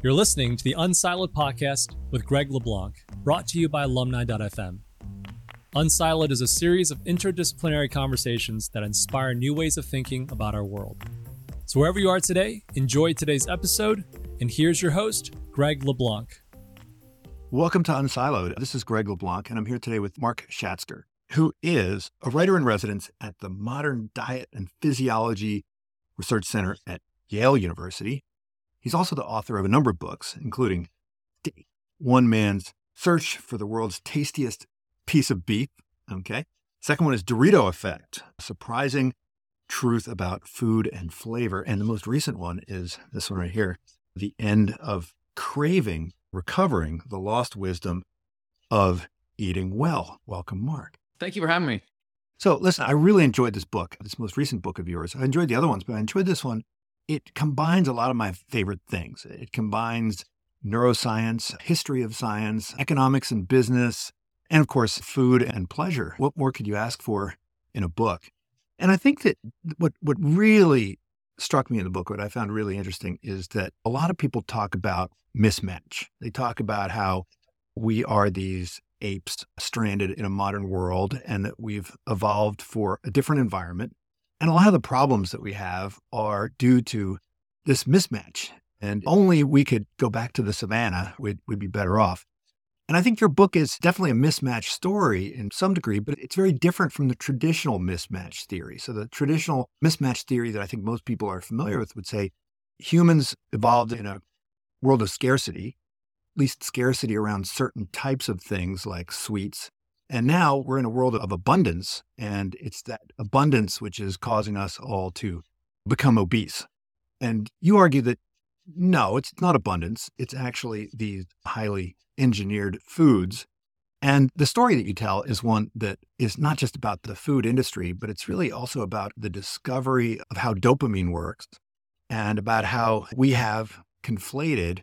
You're listening to the Unsiloed podcast with Greg LeBlanc, brought to you by alumni.fm. Unsiloed is a series of interdisciplinary conversations that inspire new ways of thinking about our world. So, wherever you are today, enjoy today's episode. And here's your host, Greg LeBlanc. Welcome to Unsiloed. This is Greg LeBlanc, and I'm here today with Mark Schatzker, who is a writer in residence at the Modern Diet and Physiology Research Center at Yale University. He's also the author of a number of books, including One Man's Search for the World's Tastiest Piece of Beef. Okay. Second one is Dorito Effect, surprising truth about food and flavor. And the most recent one is this one right here The End of Craving, Recovering the Lost Wisdom of Eating Well. Welcome, Mark. Thank you for having me. So, listen, I really enjoyed this book, this most recent book of yours. I enjoyed the other ones, but I enjoyed this one. It combines a lot of my favorite things. It combines neuroscience, history of science, economics and business, and of course, food and pleasure. What more could you ask for in a book? And I think that what, what really struck me in the book, what I found really interesting, is that a lot of people talk about mismatch. They talk about how we are these apes stranded in a modern world and that we've evolved for a different environment. And a lot of the problems that we have are due to this mismatch. And only we could go back to the savannah, we'd, we'd be better off. And I think your book is definitely a mismatch story in some degree, but it's very different from the traditional mismatch theory. So, the traditional mismatch theory that I think most people are familiar with would say humans evolved in a world of scarcity, at least scarcity around certain types of things like sweets. And now we're in a world of abundance, and it's that abundance which is causing us all to become obese. And you argue that no, it's not abundance. It's actually these highly engineered foods. And the story that you tell is one that is not just about the food industry, but it's really also about the discovery of how dopamine works and about how we have conflated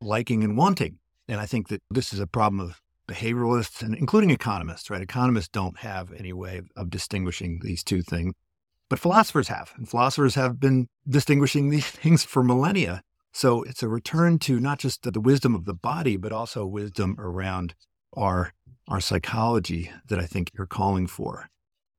liking and wanting. And I think that this is a problem of behavioralists and including economists, right? Economists don't have any way of, distinguishing these two things, but philosophers have. And philosophers have been distinguishing these things for millennia. So it's a return to not just the wisdom of the body, but also wisdom around our, our psychology that I think you're calling for.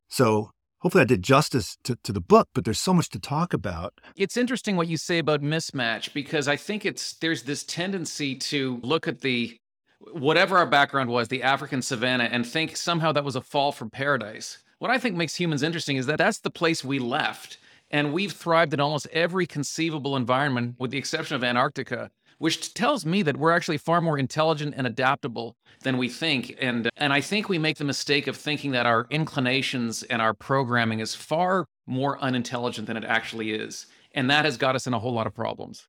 So hopefully I did justice to, to the book, but there's so much to talk about. It's interesting what you say about mismatch because I think it's there's this tendency to look at the whatever our background was, the African savannah, and think somehow that was a fall from paradise. What I think makes humans interesting is that that's the place we left. And we've thrived in almost every conceivable environment, with the exception of Antarctica, which tells me that we're actually far more intelligent and adaptable than we think. And, and I think we make the mistake of thinking that our inclinations and our programming is far more unintelligent than it actually is. And that has got us in a whole lot of problems.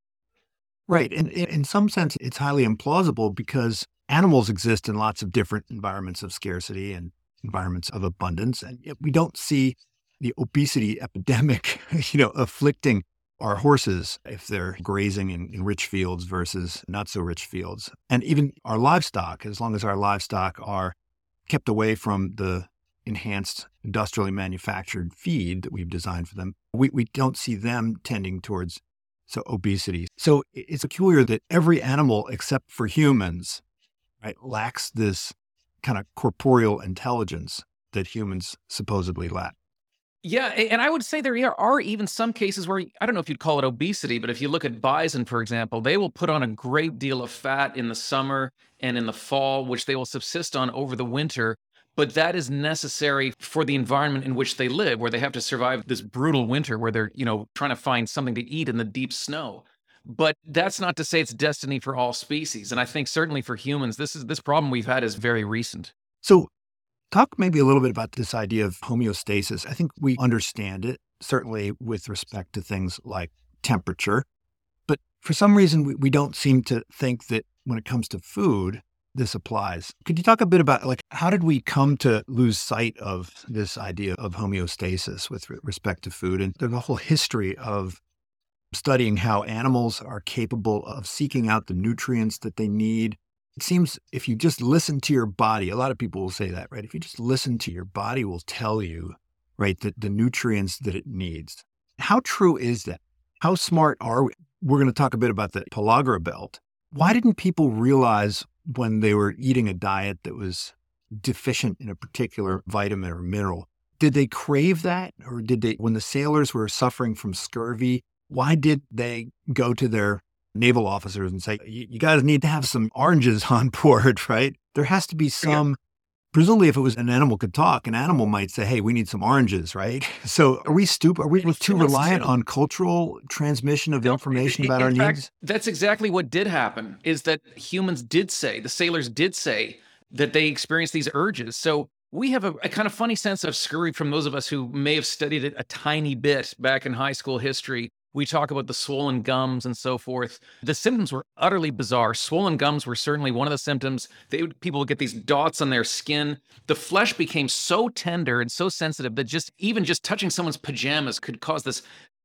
Right. And in some sense, it's highly implausible because animals exist in lots of different environments of scarcity and environments of abundance. And we don't see the obesity epidemic, you know, afflicting our horses if they're grazing in, in, rich fields versus not so rich fields. And even our livestock, as long as our livestock are kept away from the enhanced industrially manufactured feed that we've designed for them, we, we don't see them tending towards so obesity. So it's peculiar that every animal except for humans right, lacks this kind of corporeal intelligence that humans supposedly lack. Yeah, and I would say there are even some cases where I don't know if you'd call it obesity, but if you look at bison, for example, they will put on a great deal of fat in the summer and in the fall, which they will subsist on over the winter. But that is necessary for the environment in which they live, where they have to survive this brutal winter where they're, you know, trying to find something to eat in the deep snow. But that's not to say it's destiny for all species. And I think certainly for humans, this is this problem we've had is very recent. So Talk maybe a little bit about this idea of homeostasis. I think we understand it, certainly with respect to things like temperature. But for some reason, we, we don't seem to think that when it comes to food, this applies. Could you talk a bit about like how did we come to lose sight of this idea of homeostasis with respect to food and the whole history of studying how animals are capable of seeking out the nutrients that they need it seems if you just listen to your body, a lot of people will say that, right? If you just listen to your body will tell you, right, the, the nutrients that it needs. How true is that? How smart are we? we're going to talk a bit about the pellagra belt. Why didn't people realize when they were eating a diet that was deficient in a particular vitamin or mineral? Did they crave that? Or did they, when the sailors were suffering from scurvy, why did they go to their naval officers and say, you guys need to have some oranges on board, right? There has to be some. Yeah. Presumably, if it was an animal could talk, an animal might say, "Hey, we need some oranges," right? So, are we stupid? Are we too reliant on cultural transmission of information about in our fact, needs? That's exactly what did happen. Is that humans did say the sailors did say that they experienced these urges. So we have a, a, kind of funny sense of scurvy from those of us who may have studied it a tiny bit back in high school history. We talk about the swollen gums and so forth. The symptoms were utterly bizarre. Swollen gums were certainly one of the symptoms. They people would get these dots on their skin. The flesh became so tender and so sensitive that just even just touching someone's pajamas could cause this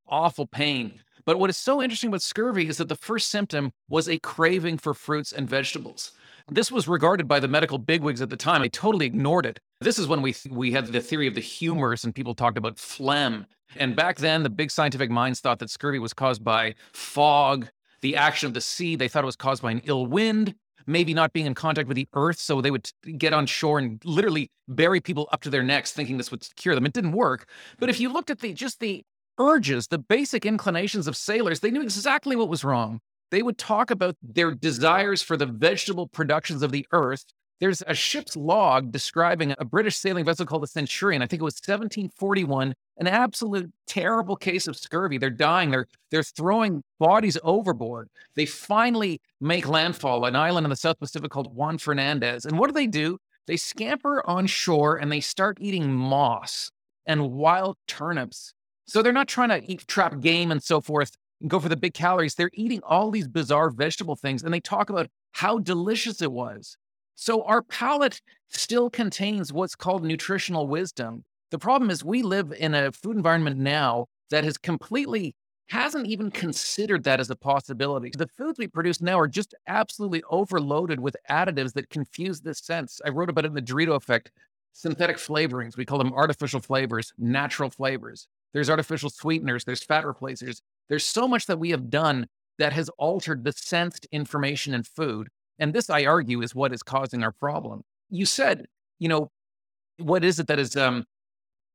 awful pain. But what is so interesting about scurvy is that the first symptom was a craving for fruits and vegetables. This was regarded by the medical bigwigs at the time. They totally ignored it. This is when we we had the theory of the humors and people talked about phlegm. And back then, the big scientific minds thought that scurvy was caused by fog, the action of the sea. They thought it was caused by an ill wind, maybe not being in contact with the earth. So they would get on shore and literally bury people up to their necks, thinking this would cure them. It didn't work. But if you looked at the just the urges, the basic inclinations of sailors, they knew exactly what was wrong they would talk about their desires for the vegetable productions of the earth. There's a ship's log describing a British sailing vessel called the Centurion. I think it was 1741, an absolute terrible case of scurvy. They're dying. They're they're throwing bodies overboard. They finally make landfall, an island in the South Pacific called Juan Fernandez. And what do they do? They scamper on shore and they start eating moss and wild turnips. So they're not trying to eat trap game and so forth and go for the big calories. They're eating all these bizarre vegetable things and they talk about how delicious it was. So our palate still contains what's called nutritional wisdom. The problem is we live in a food environment now that has completely hasn't even considered that as a possibility. The foods we produce now are just absolutely overloaded with additives that confuse this sense. I wrote about it in the Dorito effect. Synthetic flavorings, we call them artificial flavors, natural flavors. There's artificial sweeteners, there's fat replacers. There's so much that we have done that has altered the sensed information in food. And this, I argue, is what is causing our problem. You said, you know, what is it that has um,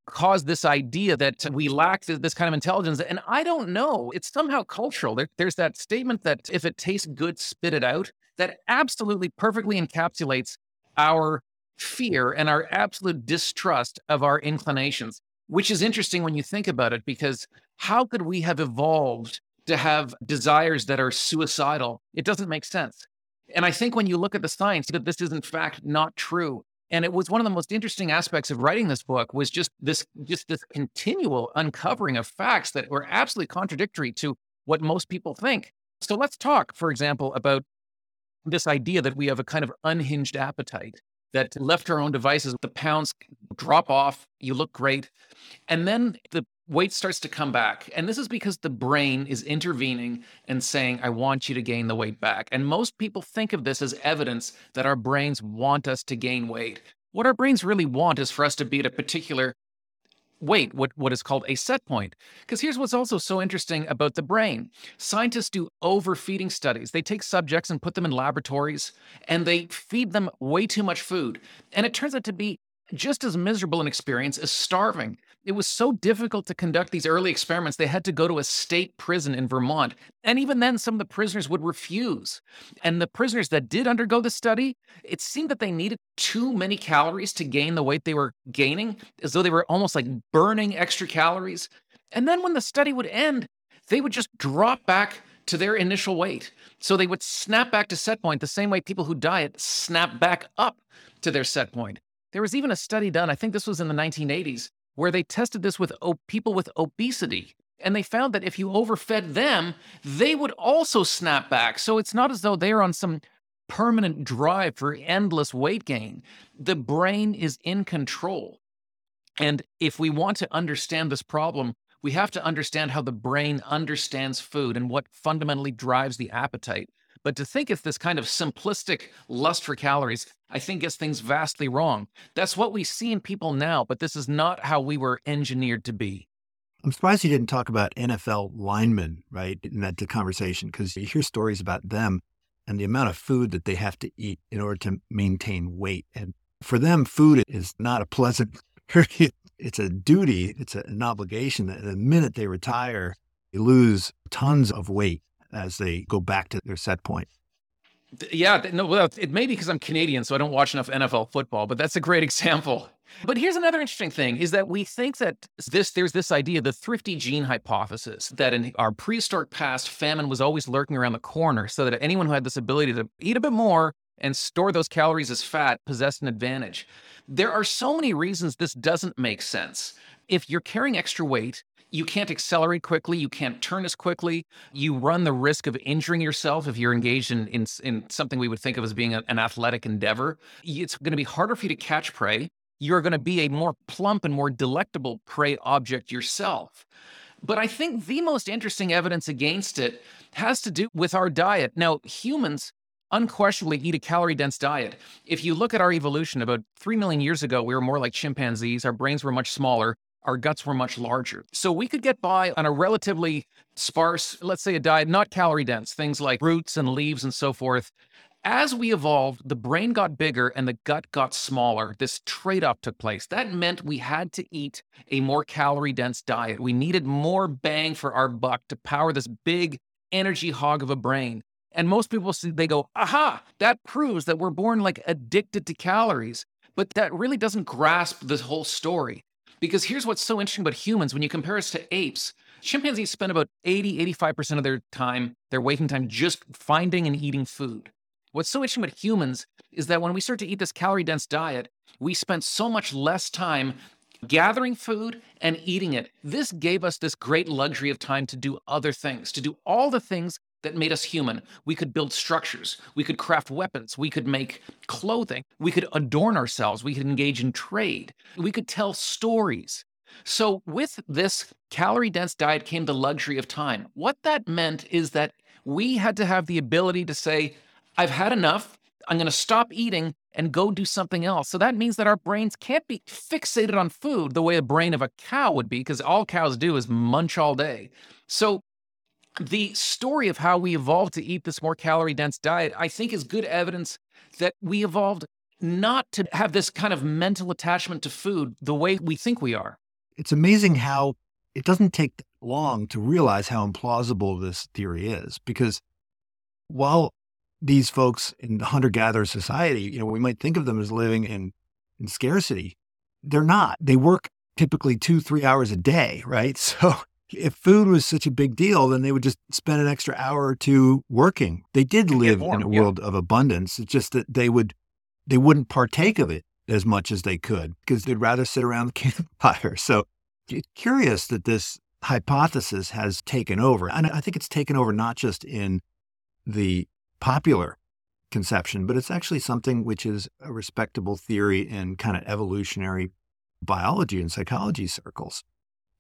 caused this idea that we lack this kind of intelligence? And I don't know. It's somehow cultural. There, there's that statement that if it tastes good, spit it out. That absolutely perfectly encapsulates our fear and our absolute distrust of our inclinations which is interesting when you think about it, because how could we have evolved to have desires that are suicidal? It doesn't make sense. And I think when you look at the science, that this is in fact not true. And it was one of the most interesting aspects of writing this book was just this just this continual uncovering of facts that were absolutely contradictory to what most people think. So let's talk, for example, about this idea that we have a kind of unhinged appetite that left to our own devices, the pounds drop off, you look great. And then the weight starts to come back. And this is because the brain is intervening and saying, I want you to gain the weight back. And most people think of this as evidence that our brains want us to gain weight. What our brains really want is for us to be at a particular weight, what, what is called a set point. Because here's what's also so interesting about the brain scientists do overfeeding studies. They take subjects and put them in laboratories and they feed them way too much food. And it turns out to be just as miserable an experience as starving. It was so difficult to conduct these early experiments, they had to go to a state prison in Vermont. And even then, some of the prisoners would refuse. And the prisoners that did undergo the study, it seemed that they needed too many calories to gain the weight they were gaining, as though they were almost like burning extra calories. And then when the study would end, they would just drop back to their initial weight. So they would snap back to set point the same way people who diet snap back up to their set point. There was even a study done, I think this was in the 1980s, where they tested this with people with obesity. And they found that if you overfed them, they would also snap back. So it's not as though they're on some permanent drive for endless weight gain. The brain is in control. And if we want to understand this problem, we have to understand how the brain understands food and what fundamentally drives the appetite. But to think it's this kind of simplistic lust for calories, I think gets things vastly wrong. That's what we see in people now, but this is not how we were engineered to be. I'm surprised you didn't talk about NFL linemen, right, in that conversation, because you hear stories about them and the amount of food that they have to eat in order to maintain weight. And for them, food is not a pleasant, it's a duty, it's an obligation. The minute they retire, they lose tons of weight as they go back to their set point. Yeah, no, it may be because I'm Canadian, so I don't watch enough NFL football, but that's a great example. But here's another interesting thing is that we think that this there's this idea, the thrifty gene hypothesis, that in our prehistoric past, famine was always lurking around the corner, so that anyone who had this ability to eat a bit more and store those calories as fat possessed an advantage. There are so many reasons this doesn't make sense. If you're carrying extra weight, you can't accelerate quickly. You can't turn as quickly. You run the risk of injuring yourself if you're engaged in, in, in something we would think of as being a, an athletic endeavor. It's going to be harder for you to catch prey. You're going to be a more plump and more delectable prey object yourself. But I think the most interesting evidence against it has to do with our diet. Now, humans unquestionably eat a calorie dense diet. If you look at our evolution, about 3 million years ago, we were more like chimpanzees. Our brains were much smaller our guts were much larger. So we could get by on a relatively sparse, let's say a diet, not calorie dense, things like roots and leaves and so forth. As we evolved, the brain got bigger and the gut got smaller. This trade off took place. That meant we had to eat a more calorie dense diet. We needed more bang for our buck to power this big energy hog of a brain. And most people see, they go, aha, that proves that we're born like addicted to calories. But that really doesn't grasp the whole story. Because here's what's so interesting about humans when you compare us to apes, chimpanzees spend about 80, 85% of their time, their waking time, just finding and eating food. What's so interesting about humans is that when we start to eat this calorie dense diet, we spend so much less time gathering food and eating it. This gave us this great luxury of time to do other things, to do all the things that made us human. We could build structures, we could craft weapons, we could make clothing, we could adorn ourselves, we could engage in trade, we could tell stories. So, with this calorie dense diet came the luxury of time. What that meant is that we had to have the ability to say, I've had enough. I'm going to stop eating and go do something else. So that means that our brains can't be fixated on food the way a brain of a cow would be, because all cows do is munch all day. So the story of how we evolved to eat this more calorie dense diet, I think, is good evidence that we evolved not to have this kind of mental attachment to food the way we think we are. It's amazing how it doesn't take long to realize how implausible this theory is because while these folks in the hunter gatherer society, you know, we might think of them as living in, in scarcity. They're not. They work typically two, three hours a day, right? So if food was such a big deal, then they would just spend an extra hour or two working. They did live in a world of abundance. It's just that they would they wouldn't partake of it as much as they could because they'd rather sit around the campfire. So curious that this hypothesis has taken over. And I think it's taken over not just in the popular conception, but it's actually something which is a respectable theory in kind of evolutionary biology and psychology circles.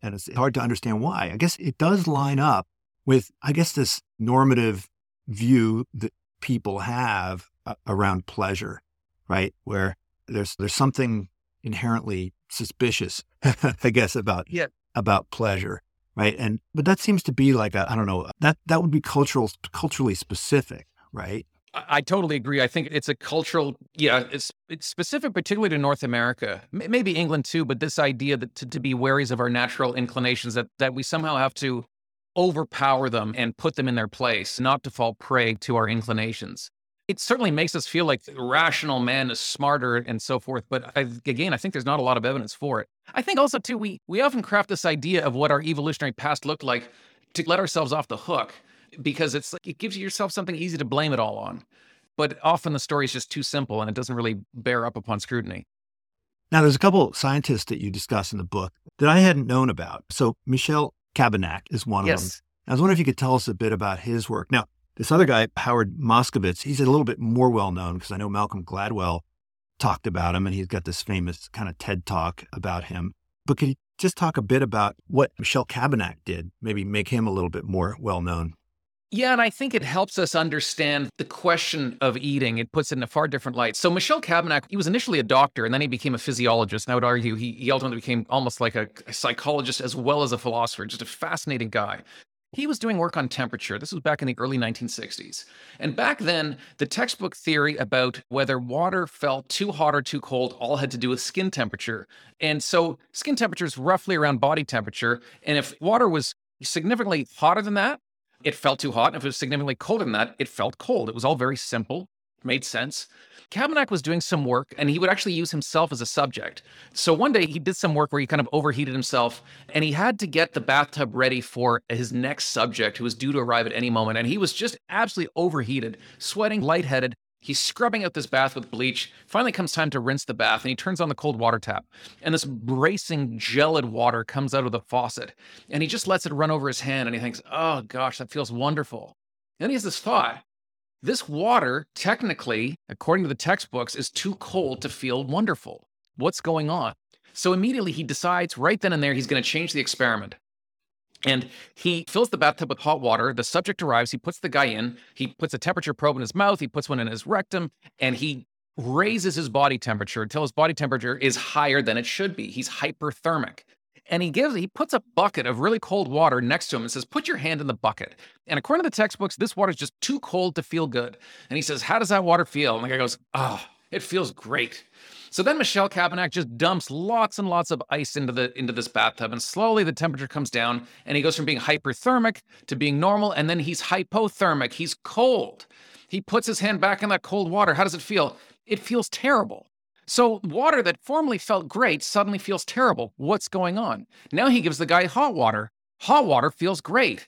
And it's hard to understand why. I guess it does line up with, I guess, this normative view that people have uh, around pleasure, right? Where there's there's something inherently suspicious, I guess, about yeah. about pleasure, right? And but that seems to be like I don't know that that would be cultural culturally specific, right? I totally agree. I think it's a cultural, yeah, it's, it's specific particularly to North America, maybe England too, but this idea that to, to be wary of our natural inclinations, that, that we somehow have to overpower them and put them in their place, not to fall prey to our inclinations. It certainly makes us feel like rational man is smarter and so forth. But I, again, I think there's not a lot of evidence for it. I think also too, we, we often craft this idea of what our evolutionary past looked like to let ourselves off the hook because it's like it gives yourself something easy to blame it all on. But often the story is just too simple and it doesn't really bear up upon scrutiny. Now, there's a couple scientists that you discuss in the book that I hadn't known about. So Michel Cabanac is one yes. of them. I was wondering if you could tell us a bit about his work. Now, this other guy, Howard Moskowitz, he's a little bit more well known because I know Malcolm Gladwell talked about him and he's got this famous kind of TED talk about him. But could you just talk a bit about what Michel Cabanac did, maybe make him a little bit more well known? Yeah, and I think it helps us understand the question of eating. It puts it in a far different light. So Michel Cabanac, he was initially a doctor and then he became a physiologist. And I would argue he, he ultimately became almost like a, a psychologist as well as a philosopher, just a fascinating guy. He was doing work on temperature. This was back in the early 1960s. And back then, the textbook theory about whether water felt too hot or too cold all had to do with skin temperature. And so skin temperature is roughly around body temperature. And if water was significantly hotter than that, it felt too hot. And if it was significantly colder than that, it felt cold. It was all very simple, made sense. Cabanac was doing some work and he would actually use himself as a subject. So one day he did some work where he kind of overheated himself and he had to get the bathtub ready for his next subject who was due to arrive at any moment. And he was just absolutely overheated, sweating, lightheaded, He's scrubbing out this bath with bleach. Finally comes time to rinse the bath and he turns on the cold water tap. And this bracing gelid water comes out of the faucet. And he just lets it run over his hand and he thinks, "Oh gosh, that feels wonderful." And then he has this thought. This water, technically, according to the textbooks, is too cold to feel wonderful. What's going on? So immediately he decides right then and there he's going to change the experiment. And he fills the bathtub with hot water. The subject arrives. He puts the guy in. He puts a temperature probe in his mouth. He puts one in his rectum, and he raises his body temperature until his body temperature is higher than it should be. He's hyperthermic. And he gives he puts a bucket of really cold water next to him and says, "Put your hand in the bucket." And according to the textbooks, this water is just too cold to feel good. And he says, "How does that water feel?" And the guy goes, "Oh, it feels great." So then Michel Cabanac just dumps lots and lots of ice into the into this bathtub, and slowly the temperature comes down, and he goes from being hyperthermic to being normal, and then he's hypothermic. He's cold. He puts his hand back in that cold water. How does it feel? It feels terrible. So water that formerly felt great suddenly feels terrible. What's going on? Now he gives the guy hot water. Hot water feels great.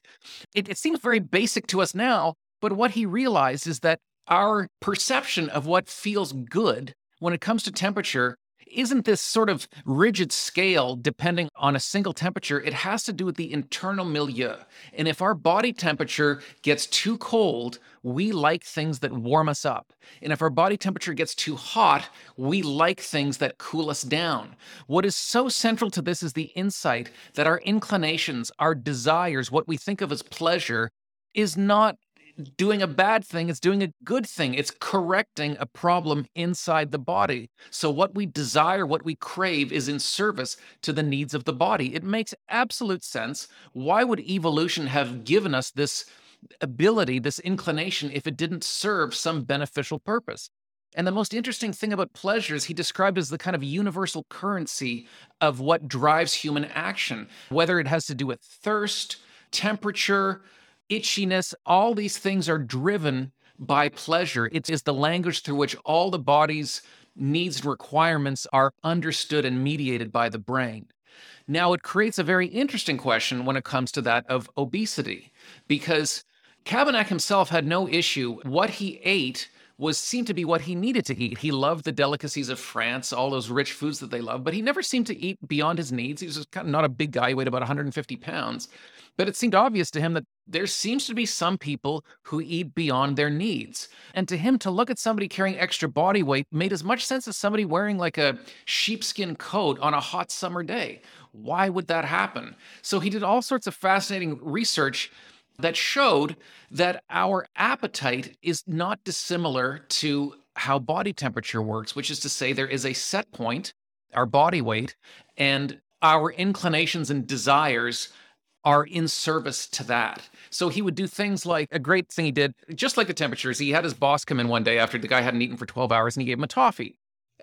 It, it seems very basic to us now, but what he realized is that our perception of what feels good when it comes to temperature, isn't this sort of rigid scale depending on a single temperature? It has to do with the internal milieu. And if our body temperature gets too cold, we like things that warm us up. And if our body temperature gets too hot, we like things that cool us down. What is so central to this is the insight that our inclinations, our desires, what we think of as pleasure, is not doing a bad thing, it's doing a good thing. It's correcting a problem inside the body. So, what we desire, what we crave, is in service to the needs of the body. It makes absolute sense. Why would evolution have given us this ability, this inclination, if it didn't serve some beneficial purpose? And the most interesting thing about pleasures, he described as the kind of universal currency of what drives human action, whether it has to do with thirst, temperature, itchiness, all these things are driven by pleasure. It is the language through which all the body's needs and requirements are understood and mediated by the brain. Now, it creates a very interesting question when it comes to that of obesity, because Cabanac himself had no issue. What he ate was seemed to be what he needed to eat. He loved the delicacies of France, all those rich foods that they love, but he never seemed to eat beyond his needs. He was kind of not a big guy, he weighed about 150 pounds. But it seemed obvious to him that there seems to be some people who eat beyond their needs. And to him, to look at somebody carrying extra body weight made as much sense as somebody wearing like a sheepskin coat on a hot summer day. Why would that happen? So he did all sorts of fascinating research that showed that our appetite is not dissimilar to how body temperature works, which is to say, there is a set point, our body weight, and our inclinations and desires are in service to that. So he would do things like a great thing he did, just like the temperatures. He had his boss come in one day after the guy hadn't eaten for 12 hours and he gave him a toffee.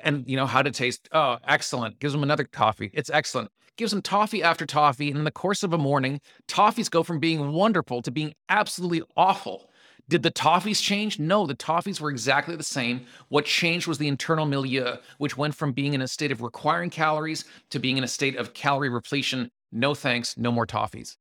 And, you know, how to taste? Oh, excellent. Gives him another toffee. It's excellent. Gives him toffee after toffee. And in the course of a morning, toffees go from being wonderful to being absolutely awful. Did the toffees change? No, the toffees were exactly the same. What changed was the internal milieu, which went from being in a state of requiring calories to being in a state of calorie repletion no thanks, no more toffees.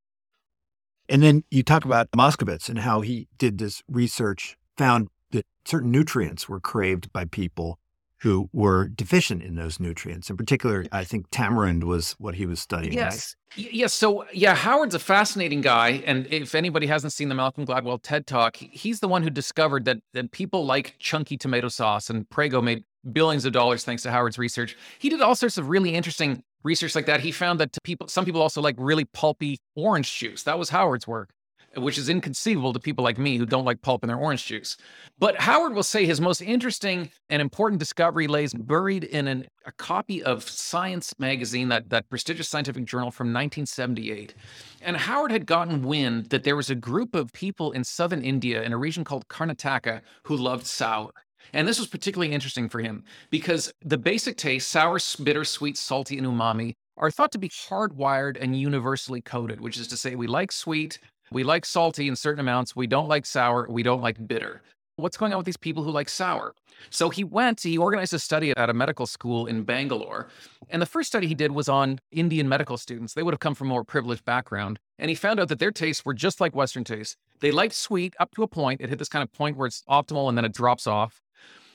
And then you talk about Moskowitz and how he did this research, found that certain nutrients were craved by people who were deficient in those nutrients. In particular, I think tamarind was what he was studying. Yes. Right? Yes. So, yeah, Howard's a fascinating guy. And if anybody hasn't seen the Malcolm Gladwell TED Talk, he's the one who discovered that, that people like chunky tomato sauce, and Prego made billions of dollars thanks to Howard's research. He did all sorts of really interesting research like that, he found that people, some people also like really pulpy orange juice. That was Howard's work. which is inconceivable to people like me who don't like pulp in their orange juice. But Howard will say his most interesting and important discovery lays buried in an, a copy of Science magazine, that, that prestigious scientific journal from 1978. And Howard had gotten wind that there was a group of people in southern India in a region called Karnataka who loved sour. And this was particularly interesting for him because the basic taste, sour, bitter, sweet, salty, and umami, are thought to be hardwired and universally coded, which is to say, we like sweet, we like salty in certain amounts. We don't like sour. We don't like bitter. What's going on with these people who like sour? So he went, he organized a study at a medical school in Bangalore. And the first study he did was on Indian medical students. They would have come from a more privileged background. And he found out that their tastes were just like Western tastes. They liked sweet up to a point. It hit this kind of point where it's optimal and then it drops off.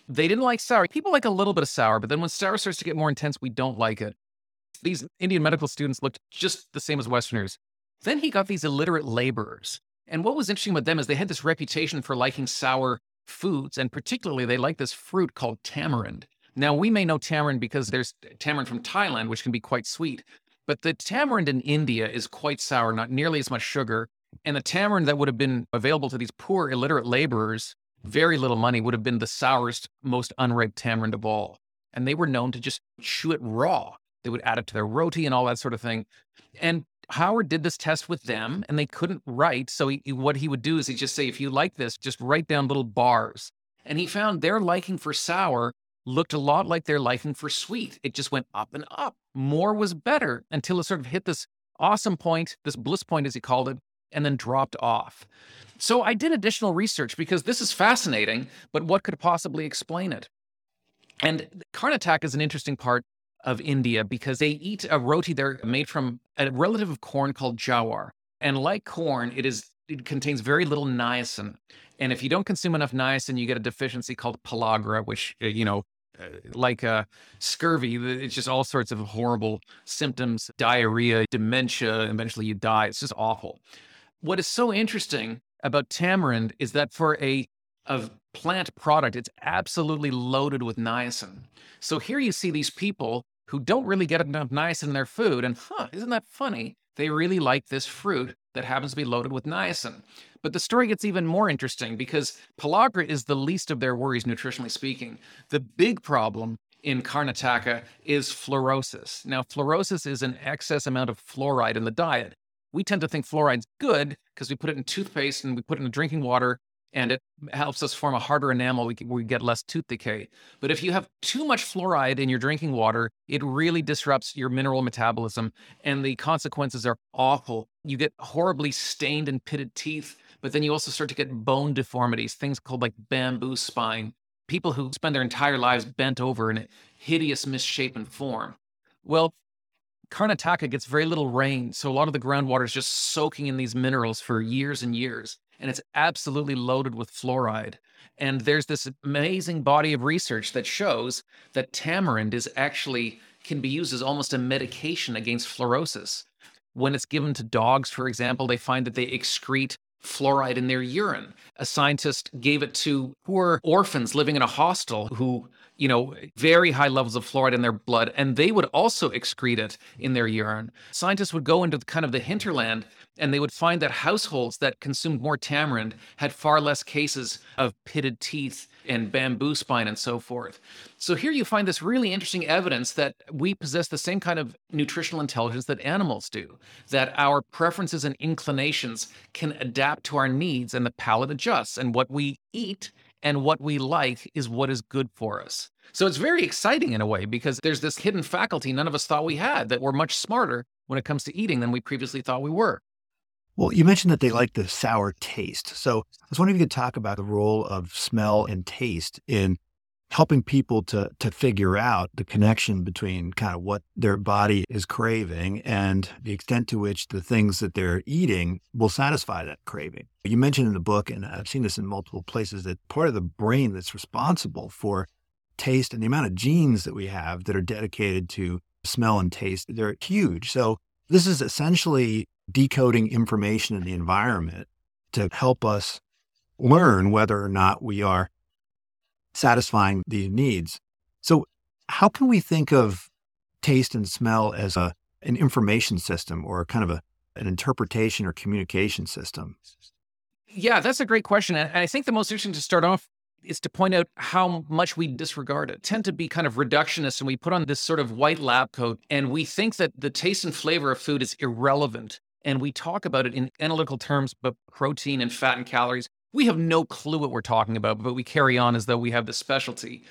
They didn't like sour. People like a little bit of sour, but then when sour starts to get more intense, we don't like it. These Indian medical students looked just the same as Westerners. Then he got these illiterate laborers. And what was interesting about them is they had this reputation for liking sour foods, and particularly they like this fruit called tamarind. Now, we may know tamarind because there's tamarind from Thailand, which can be quite sweet, but the tamarind in India is quite sour, not nearly as much sugar. And the tamarind that would have been available to these poor illiterate laborers, very little money, would have been the sourest, most unripe tamarind of all. And they were known to just chew it raw. They would add it to their roti and all that sort of thing. And Howard did this test with them and they couldn't write. So he, what he would do is he'd just say, if you like this, just write down little bars. And he found their liking for sour looked a lot like their liking for sweet. It just went up and up. More was better until it sort of hit this awesome point, this bliss point, as he called it, and then dropped off. So I did additional research because this is fascinating, but what could possibly explain it? And Karnataka is an interesting part of India because they eat a roti there made from a relative of corn called jawar. And like corn, it is it contains very little niacin. And if you don't consume enough niacin, you get a deficiency called pellagra, which uh, you know, uh, like uh, scurvy, it's just all sorts of horrible symptoms, diarrhea, dementia. Eventually, you die. It's just awful. What is so interesting about tamarind is that for a plant product, it's absolutely loaded with niacin. So here you see these people who don't really get enough niacin in their food. And huh, isn't that funny? They really like this fruit that happens to be loaded with niacin. But the story gets even more interesting because pellagra is the least of their worries, nutritionally speaking. The big problem in Karnataka is fluorosis. Now, fluorosis is an excess amount of fluoride in the diet. We tend to think fluoride's good because we put it in toothpaste and we put it in drinking water and it helps us form a harder enamel. We, we get less tooth decay. But if you have too much fluoride in your drinking water, it really disrupts your mineral metabolism, and the consequences are awful. You get horribly stained and pitted teeth, but then you also start to get bone deformities, things called like bamboo spine. People who spend their entire lives bent over in a hideous, misshapen form. Well, Karnataka gets very little rain, so a lot of the groundwater is just soaking in these minerals for years and years and it's absolutely loaded with fluoride. And there's this amazing body of research that shows that tamarind is actually can be used as almost a medication against fluorosis. When it's given to dogs, for example, they find that they excrete fluoride in their urine. A scientist gave it to poor orphans living in a hostel who you know, very high levels of fluoride in their blood, and they would also excrete it in their urine. Scientists would go into kind of the hinterland and they would find that households that consumed more tamarind had far less cases of pitted teeth and bamboo spine and so forth. So here you find this really interesting evidence that we possess the same kind of nutritional intelligence that animals do, that our preferences and inclinations can adapt to our needs and the palate adjusts, and what we eat and what we like is what is good for us. So it's very exciting in a way because there's this hidden faculty none of us thought we had that we're much smarter when it comes to eating than we previously thought we were. Well, you mentioned that they like the sour taste. So I was wondering if you could talk about the role of smell and taste in helping people to to figure out the connection between kind of what their body is craving and the extent to which the things that they're eating will satisfy that craving. You mentioned in the book, and I've seen this in multiple places, that part of the brain that's responsible for taste and the amount of genes that we have that are dedicated to smell and taste, they're huge. So this is essentially decoding information in the environment to help us learn whether or not we are satisfying these needs. So, how can we think of taste and smell as a an information system or kind of a an interpretation or communication system? Yeah, that's a great question. And I think the most interesting to start off is to point out how much we disregard it. Tend to be kind of reductionist and we put on this sort of white lab coat and we think that the taste and flavor of food is irrelevant. And we talk about it in analytical terms, but protein and fat and calories. We have no clue what we're talking about, but we carry on as though we have the specialty.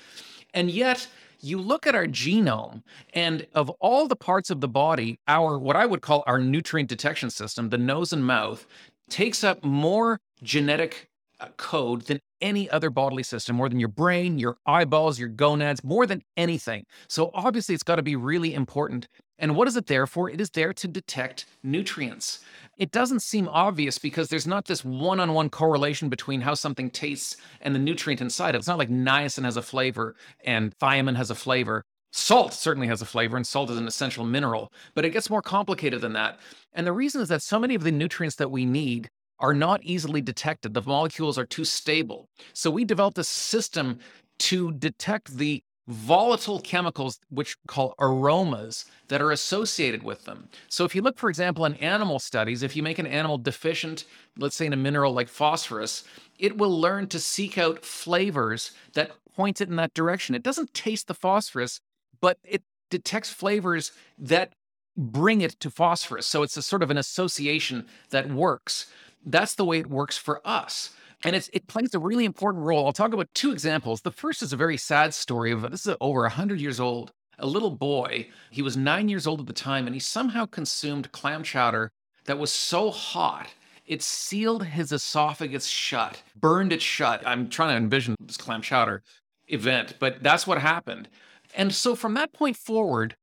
And yet, you look at our genome, and of all the parts of the body, our what I would call our nutrient detection system, the nose and mouth, takes up more genetic uh, code than any other bodily system, more than your brain, your eyeballs, your gonads, more than anything. So obviously, it's got to be really important. And what is it there for? It is there to detect nutrients. It doesn't seem obvious because there's not this one on one correlation between how something tastes and the nutrient inside it. It's not like niacin has a flavor and thiamine has a flavor. Salt certainly has a flavor, and salt is an essential mineral, but it gets more complicated than that. And the reason is that so many of the nutrients that we need are not easily detected. The molecules are too stable. So we developed a system to detect the volatile chemicals, which call aromas, that are associated with them. So if you look, for example, in animal studies, if you make an animal deficient, let's say in a mineral like phosphorus, it will learn to seek out flavors that point it in that direction. It doesn't taste the phosphorus, but it detects flavors that bring it to phosphorus. So it's a sort of an association that works. That's the way it works for us. And it's, it plays a really important role. I'll talk about two examples. The first is a very sad story of this is over 100 years old. A little boy, he was nine years old at the time, and he somehow consumed clam chowder that was so hot it sealed his esophagus shut, burned it shut. I'm trying to envision this clam chowder event, but that's what happened. And so from that point forward,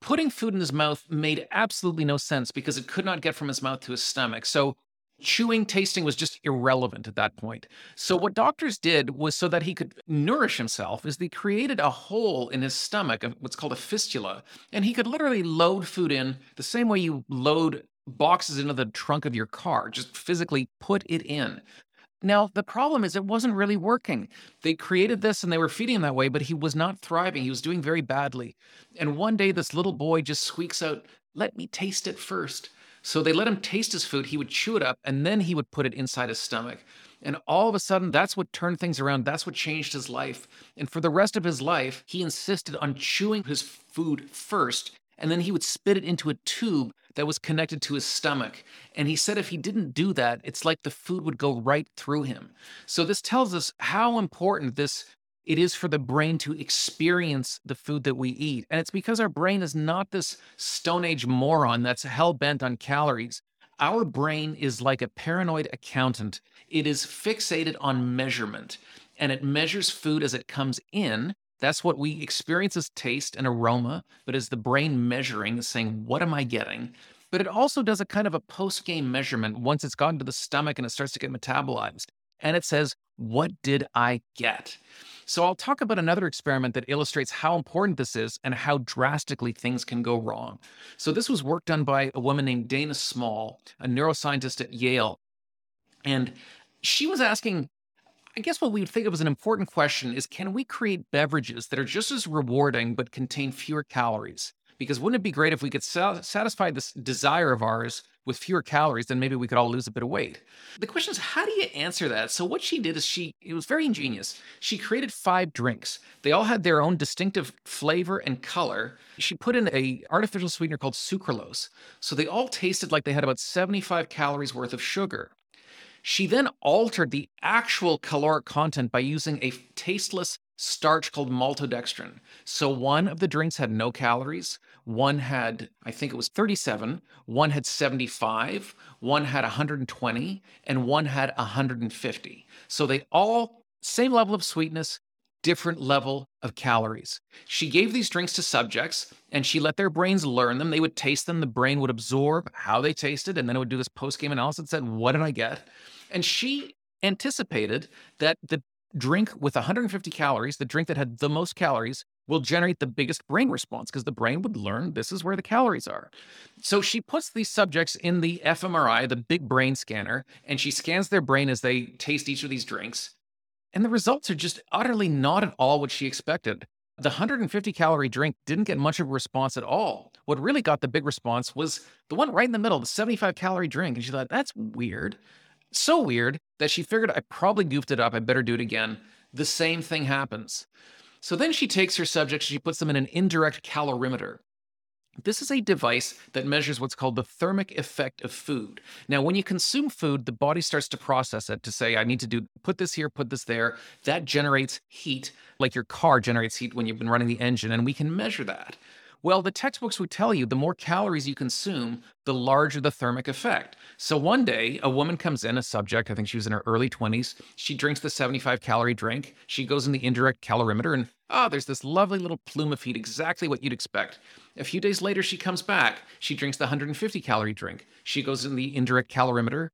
putting food in his mouth made absolutely no sense because it could not get from his mouth to his stomach. So chewing, tasting was just irrelevant at that point. So what doctors did was so that he could nourish himself is they created a hole in his stomach, what's called a fistula, and he could literally load food in the same way you load boxes into the trunk of your car, just physically put it in. Now, the problem is it wasn't really working. They created this and they were feeding him that way, but he was not thriving. He was doing very badly. And one day, this little boy just squeaks out, Let me taste it first. So they let him taste his food. He would chew it up and then he would put it inside his stomach. And all of a sudden, that's what turned things around. That's what changed his life. And for the rest of his life, he insisted on chewing his food first. And then he would spit it into a tube that was connected to his stomach. And he said if he didn't do that, it's like the food would go right through him. So this tells us how important this it is for the brain to experience the food that we eat. And it's because our brain is not this Stone Age moron that's hell bent on calories. Our brain is like a paranoid accountant, it is fixated on measurement and it measures food as it comes in. That's what we experience as taste and aroma, but as the brain measuring, saying, What am I getting? But it also does a kind of a post game measurement once it's gotten to the stomach and it starts to get metabolized. And it says, What did I get? So I'll talk about another experiment that illustrates how important this is and how drastically things can go wrong. So this was work done by a woman named Dana Small, a neuroscientist at Yale. And she was asking I guess what we would think of as an important question is can we create beverages that are just as rewarding but contain fewer calories? Because wouldn't it be great if we could satisfy this desire of ours with fewer calories, then maybe we could all lose a bit of weight. The question is, how do you answer that? So what she did is she, it was very ingenious. She created five drinks. They all had their own distinctive flavor and color. She put in a artificial sweetener called sucralose. So they all tasted like they had about 75 calories worth of sugar. She then altered the actual caloric content by using a tasteless starch called maltodextrin. So one of the drinks had no calories, one had, I think it was 37, one had 75, one had 120, and one had 150. So they all, same level of sweetness, different level of calories. She gave these drinks to subjects and she let their brains learn them. They would taste them, the brain would absorb how they tasted, and then it would do this post game analysis and said, What did I get? And she anticipated that the drink with 150 calories, the drink that had the most calories, will generate the biggest brain response because the brain would learn this is where the calories are. So she puts these subjects in the fMRI, the big brain scanner, and she scans their brain as they taste each of these drinks. And the results are just utterly not at all what she expected. The 150 calorie drink didn't get much of a response at all. What really got the big response was the one right in the middle, the 75 calorie drink. And she thought, that's weird. So weird that she figured I probably goofed it up. I better do it again. The same thing happens. So then she takes her subjects, she puts them in an indirect calorimeter. This is a device that measures what's called the thermic effect of food. Now, when you consume food, the body starts to process it to say, I need to do put this here, put this there. That generates heat, like your car generates heat when you've been running the engine, and we can measure that. Well, the textbooks would tell you the more calories you consume, the larger the thermic effect. So one day, a woman comes in, a subject, I think she was in her early 20s. She drinks the 75 calorie drink. She goes in the indirect calorimeter, and oh, there's this lovely little plume of heat, exactly what you'd expect. A few days later, she comes back. She drinks the 150 calorie drink. She goes in the indirect calorimeter.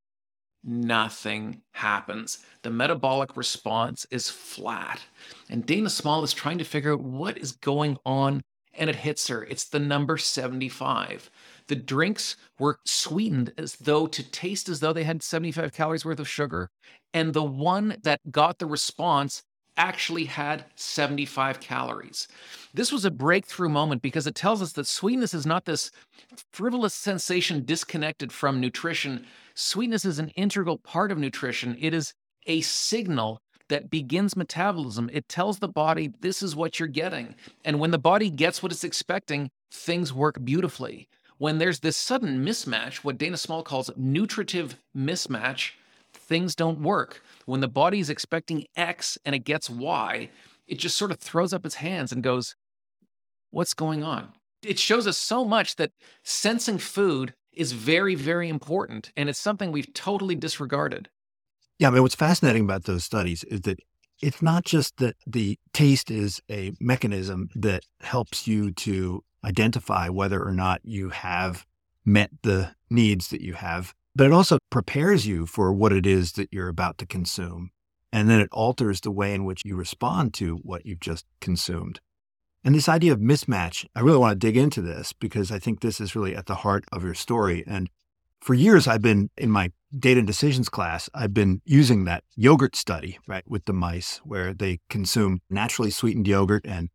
Nothing happens. The metabolic response is flat. And Dana Small is trying to figure out what is going on and it hits her. It's the number 75. The drinks were sweetened as though to taste as though they had 75 calories worth of sugar. And the one that got the response actually had 75 calories. This was a breakthrough moment because it tells us that sweetness is not this frivolous sensation disconnected from nutrition. Sweetness is an integral part of nutrition. It is a signal that begins metabolism. It tells the body this is what you're getting. And when the body gets what it's expecting, things work beautifully. When there's this sudden mismatch, what Dana Small calls nutritive mismatch, things don't work. When the body is expecting X and it gets Y, it just sort of throws up its hands and goes, What's going on? It shows us so much that sensing food is very, very important. And it's something we've totally disregarded. Yeah, I mean, what's fascinating about those studies is that it's not just that the taste is a mechanism that helps you to identify whether or not you have met the needs that you have, but it also prepares you for what it is that you're about to consume. And then it alters the way in which you respond to what you've just consumed. And this idea of mismatch, I really want to dig into this because I think this is really at the heart of your story. And for years, I've been in my data and decisions class, I've been using that yogurt study, right, with the mice where they consume naturally sweetened yogurt and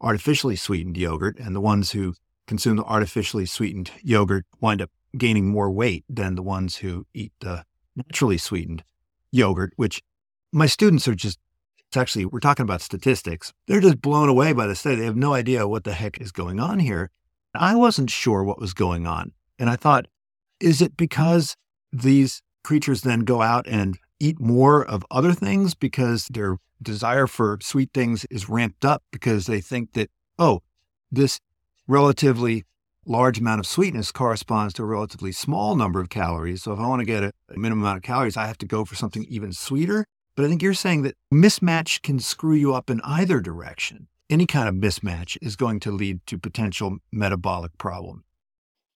artificially sweetened yogurt. And the ones who consume the artificially sweetened yogurt wind up gaining more weight than the ones who eat the naturally sweetened yogurt, which my students are just, it's actually, we're talking about statistics. They're just blown away by the study. They have no idea what the heck is going on here. I wasn't sure what was going on. And I thought, is it because these creatures then go out and eat more of other things because their desire for sweet things is ramped up because they think that, oh, this relatively large amount of sweetness corresponds to a relatively small number of calories. So if I want to get a, minimum amount of calories, I have to go for something even sweeter. But I think you're saying that mismatch can screw you up in either direction. Any kind of mismatch is going to lead to potential metabolic problems.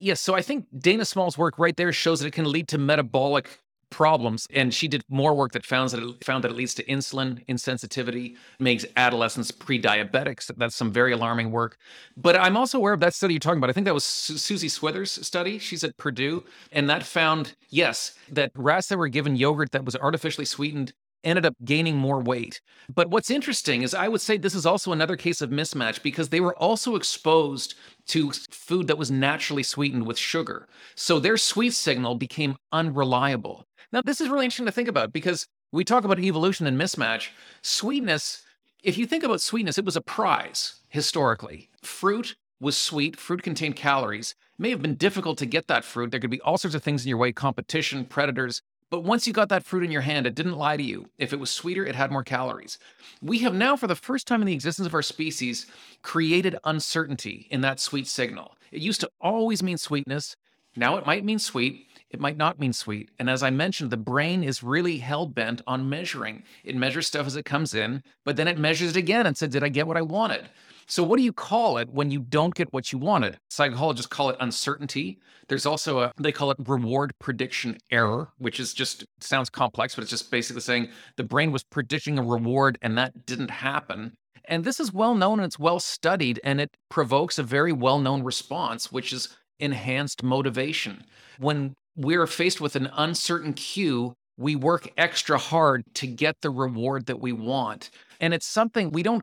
Yes, so I think Dana Small's work right there shows that it can lead to metabolic problems and she did more work that found that it found that it leads to insulin insensitivity makes adolescents pre-diabetics. That's some very alarming work. But i'm also aware of that study you're talking about. I think that was Su- susie swithers study. She's at purdue and that found yes that rats that were given yogurt that was artificially sweetened ended up gaining more weight. But what's interesting is I would say this is also another case of mismatch because they were also exposed to food that was naturally sweetened with sugar. So their sweet signal became unreliable. Now, this is really interesting to think about because we talk about evolution and mismatch. Sweetness, if you think about sweetness, it was a prize historically. Fruit was sweet, fruit contained calories. It may have been difficult to get that fruit. There could be all sorts of things in your way competition, predators. But once you got that fruit in your hand, it didn't lie to you. If it was sweeter, it had more calories. We have now, for the first time in the existence of our species, created uncertainty in that sweet signal. It used to always mean sweetness. Now it might mean sweet. It might not mean sweet. And as I mentioned, the brain is really hell bent on measuring. It measures stuff as it comes in, but then it measures it again and said, Did I get what I wanted? So, what do you call it when you don't get what you wanted? Psychologists call it uncertainty. There's also a, they call it reward prediction error, which is just, sounds complex, but it's just basically saying the brain was predicting a reward and that didn't happen. And this is well known and it's well studied, and it provokes a very well known response, which is enhanced motivation. When we're faced with an uncertain cue, we work extra hard to get the reward that we want. And it's something we don't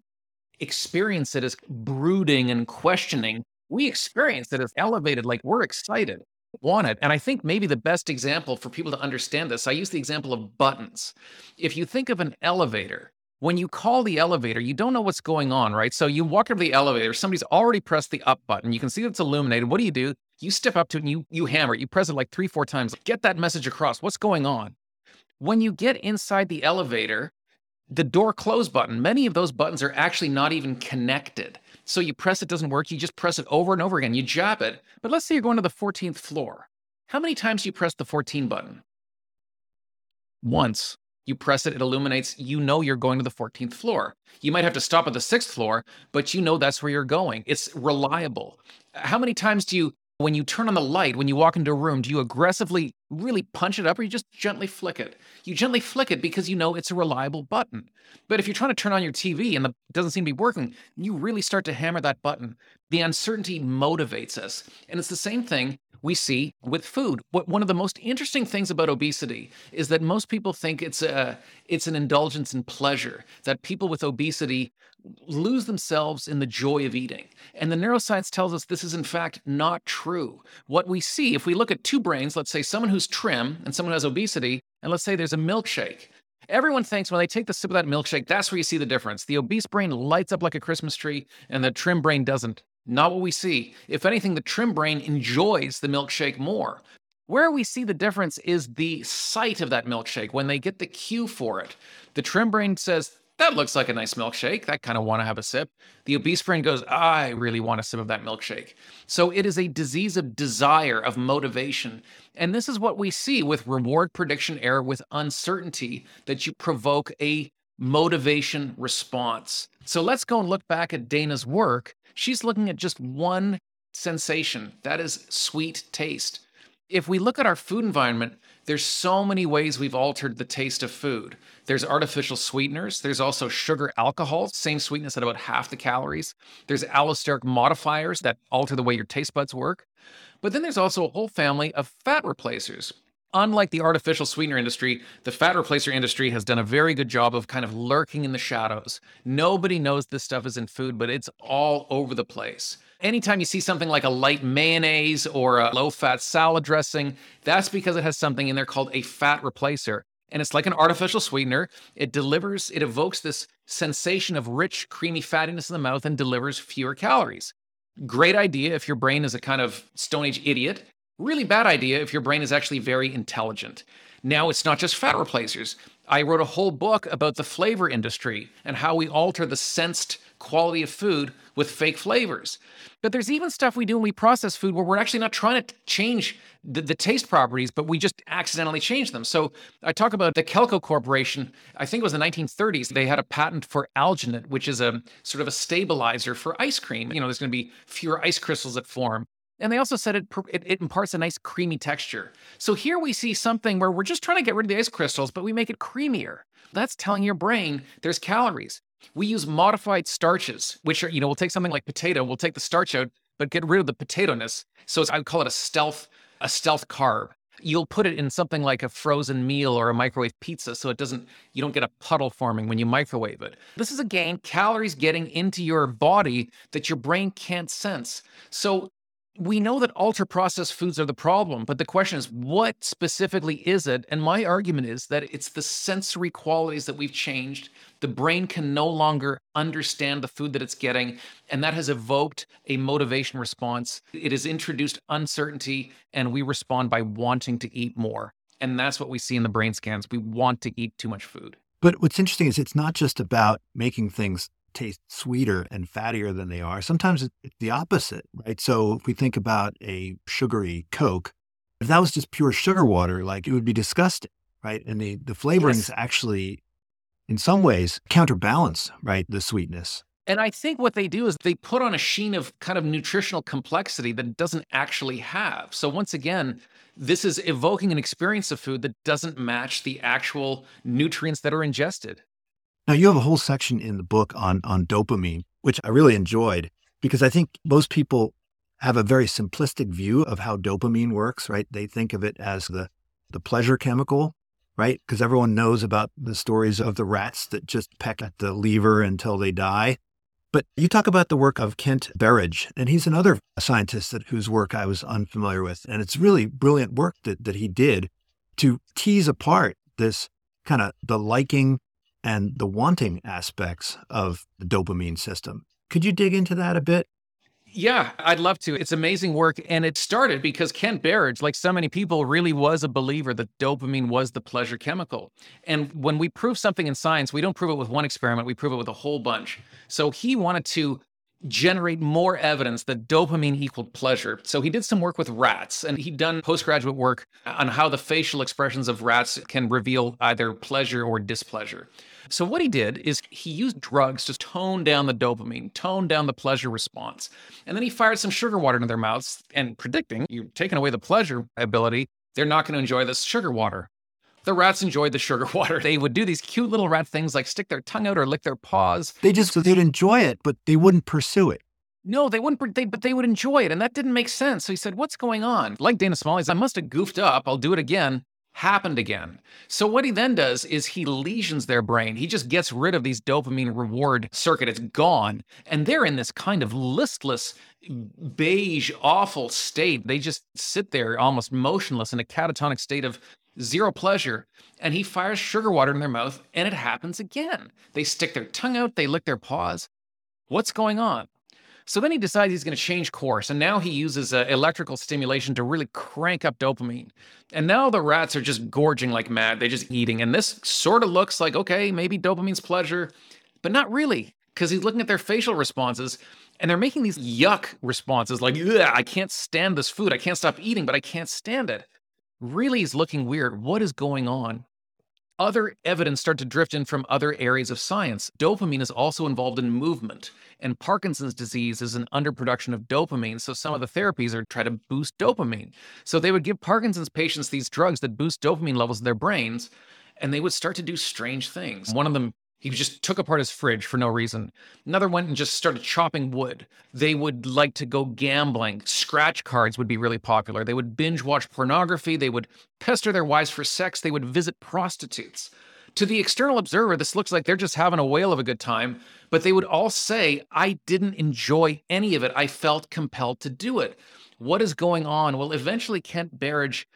experience it as brooding and questioning. We experience it as elevated, like we're excited, want it. And I think maybe the best example for people to understand this, I use the example of buttons. If you think of an elevator, when you call the elevator, you don't know what's going on, right? So you walk up the elevator, somebody's already pressed the up button. You can see that it's illuminated. What do you do? You step up to it and you you hammer it. You press it like three, four times. Get that message across. What's going on? When you get inside the elevator, the door close button, many of those buttons are actually not even connected. So you press it, doesn't work. You just press it over and over again. You jab it. But let's say you're going to the 14th floor. How many times do you press the 14 button? Once. You press it, it illuminates. You know you're going to the 14th floor. You might have to stop at the sixth floor, but you know that's where you're going. It's reliable. How many times do you when you turn on the light, when you walk into a room, do you aggressively really punch it up or you just gently flick it? You gently flick it because you know it's a reliable button. But if you're trying to turn on your TV and it doesn't seem to be working, you really start to hammer that button. The uncertainty motivates us. And it's the same thing we see with food. What one of the most interesting things about obesity is that most people think it's a it's an indulgence in pleasure. That people with obesity lose themselves in the joy of eating. And the neuroscience tells us this is in fact not true. What we see if we look at two brains, let's say someone who's trim and someone who has obesity, and let's say there's a milkshake. Everyone thinks when they take the sip of that milkshake, that's where you see the difference. The obese brain lights up like a Christmas tree, and the trim brain doesn't. Not what we see. If anything, the trim brain enjoys the milkshake more. Where we see the difference is the sight of that milkshake when they get the cue for it. The trim brain says, that looks like a nice milkshake. That kind of want to have a sip. The obese brain goes, I really want a sip of that milkshake. So it is a disease of desire, of motivation. And this is what we see with reward prediction error, with uncertainty, that you provoke a motivation response. So let's go and look back at Dana's work She's looking at just one sensation that is sweet taste. If we look at our food environment, there's so many ways we've altered the taste of food. There's artificial sweeteners. There's also sugar alcohol, same sweetness at about half the calories. There's allosteric modifiers that alter the way your taste buds work. But then there's also a whole family of fat replacers. Unlike the artificial sweetener industry, the fat replacer industry has done a very good job of kind of lurking in the shadows. Nobody knows this stuff is in food, but it's all over the place. Anytime you see something like a light mayonnaise or a low fat salad dressing, that's because it has something in there called a fat replacer. And it's like an artificial sweetener. It delivers, it evokes this sensation of rich, creamy fattiness in the mouth and delivers fewer calories. Great idea if your brain is a kind of Stone Age idiot Really bad idea if your brain is actually very intelligent. Now, it's not just fat replacers. I wrote a whole book about the flavor industry and how we alter the sensed quality of food with fake flavors. But there's even stuff we do when we process food where we're actually not trying to change the, the, taste properties, but we just accidentally change them. So I talk about the Kelco Corporation. I think it was the 1930s. They had a patent for alginate, which is a sort of a stabilizer for ice cream. You know, there's going to be fewer ice crystals that form. And they also said it, it, it imparts a nice creamy texture. So here we see something where we're just trying to get rid of the ice crystals, but we make it creamier. That's telling your brain there's calories. We use modified starches, which are, you know, we'll take something like potato, we'll take the starch out, but get rid of the potato-ness. So I would call it a stealth, a stealth carb. You'll put it in something like a frozen meal or a microwave pizza so it doesn't, you don't get a puddle forming when you microwave it. This is again calories getting into your body that your brain can't sense. So we know that ultra processed foods are the problem, but the question is, what specifically is it? And my argument is that it's the sensory qualities that we've changed. The brain can no longer understand the food that it's getting, and that has evoked a motivation response. It has introduced uncertainty, and we respond by wanting to eat more. And that's what we see in the brain scans. We want to eat too much food. But what's interesting is it's not just about making things taste sweeter and fattier than they are. Sometimes it's the opposite, right? So if we think about a sugary Coke, if that was just pure sugar water, like it would be disgusting, right? And the, the flavorings yes. actually, in some ways, counterbalance, right, the sweetness. And I think what they do is they put on a sheen of kind of nutritional complexity that it doesn't actually have. So once again, this is evoking an experience of food that doesn't match the actual nutrients that are ingested. Now, you have a whole section in the book on, on dopamine, which I really enjoyed because I think most people have a very simplistic view of how dopamine works, right? They think of it as the, the pleasure chemical, right? Because everyone knows about the stories of the rats that just peck at the lever until they die. But you talk about the work of Kent Berridge, and he's another scientist that, whose work I was unfamiliar with. And it's really brilliant work that, that he did to tease apart this kind of the liking and the wanting aspects of the dopamine system. Could you dig into that a bit? Yeah, I'd love to. It's amazing work. And it started because Kent Berridge, like so many people, really was a believer that dopamine was the pleasure chemical. And when we prove something in science, we don't prove it with one experiment, we prove it with a whole bunch. So he wanted to generate more evidence that dopamine equaled pleasure. So he did some work with rats and he'd done postgraduate work on how the facial expressions of rats can reveal either pleasure or displeasure. So what he did is he used drugs to tone down the dopamine, tone down the pleasure response. And then he fired some sugar water into their mouths and predicting you're taking away the pleasure ability, they're not going to enjoy this sugar water. The rats enjoyed the sugar water. They would do these cute little rat things like stick their tongue out or lick their paws. They just they'd enjoy it, but they wouldn't pursue it. No, they wouldn't, they, but they would enjoy it. And that didn't make sense. So he said, What's going on? Like Dana Smalley's, I must have goofed up. I'll do it again happened again. So what he then does is he lesions their brain. He just gets rid of these dopamine reward circuit. It's gone. And they're in this kind of listless, beige, awful state. They just sit there almost motionless in a catatonic state of zero pleasure. And he fires sugar water in their mouth and it happens again. They stick their tongue out, they lick their paws. What's going on? So then he decides he's going to change course. And now he uses uh, electrical stimulation to really crank up dopamine. And now the rats are just gorging like mad. They're just eating. And this sort of looks like, okay, maybe dopamine's pleasure, but not really, because he's looking at their facial responses and they're making these yuck responses like, I can't stand this food. I can't stop eating, but I can't stand it. Really is looking weird. What is going on? other evidence start to drift in from other areas of science. Dopamine is also involved in movement, and Parkinson's disease is an underproduction of dopamine. So some of the therapies are try to boost dopamine. So they would give Parkinson's patients these drugs that boost dopamine levels in their brains, and they would start to do strange things. One of them he just took apart his fridge for no reason. Another went and just started chopping wood. They would like to go gambling. Scratch cards would be really popular. They would binge watch pornography. They would pester their wives for sex. They would visit prostitutes. To the external observer, this looks like they're just having a whale of a good time, but they would all say, I didn't enjoy any of it. I felt compelled to do it. What is going on? Well, eventually, Kent Berridge,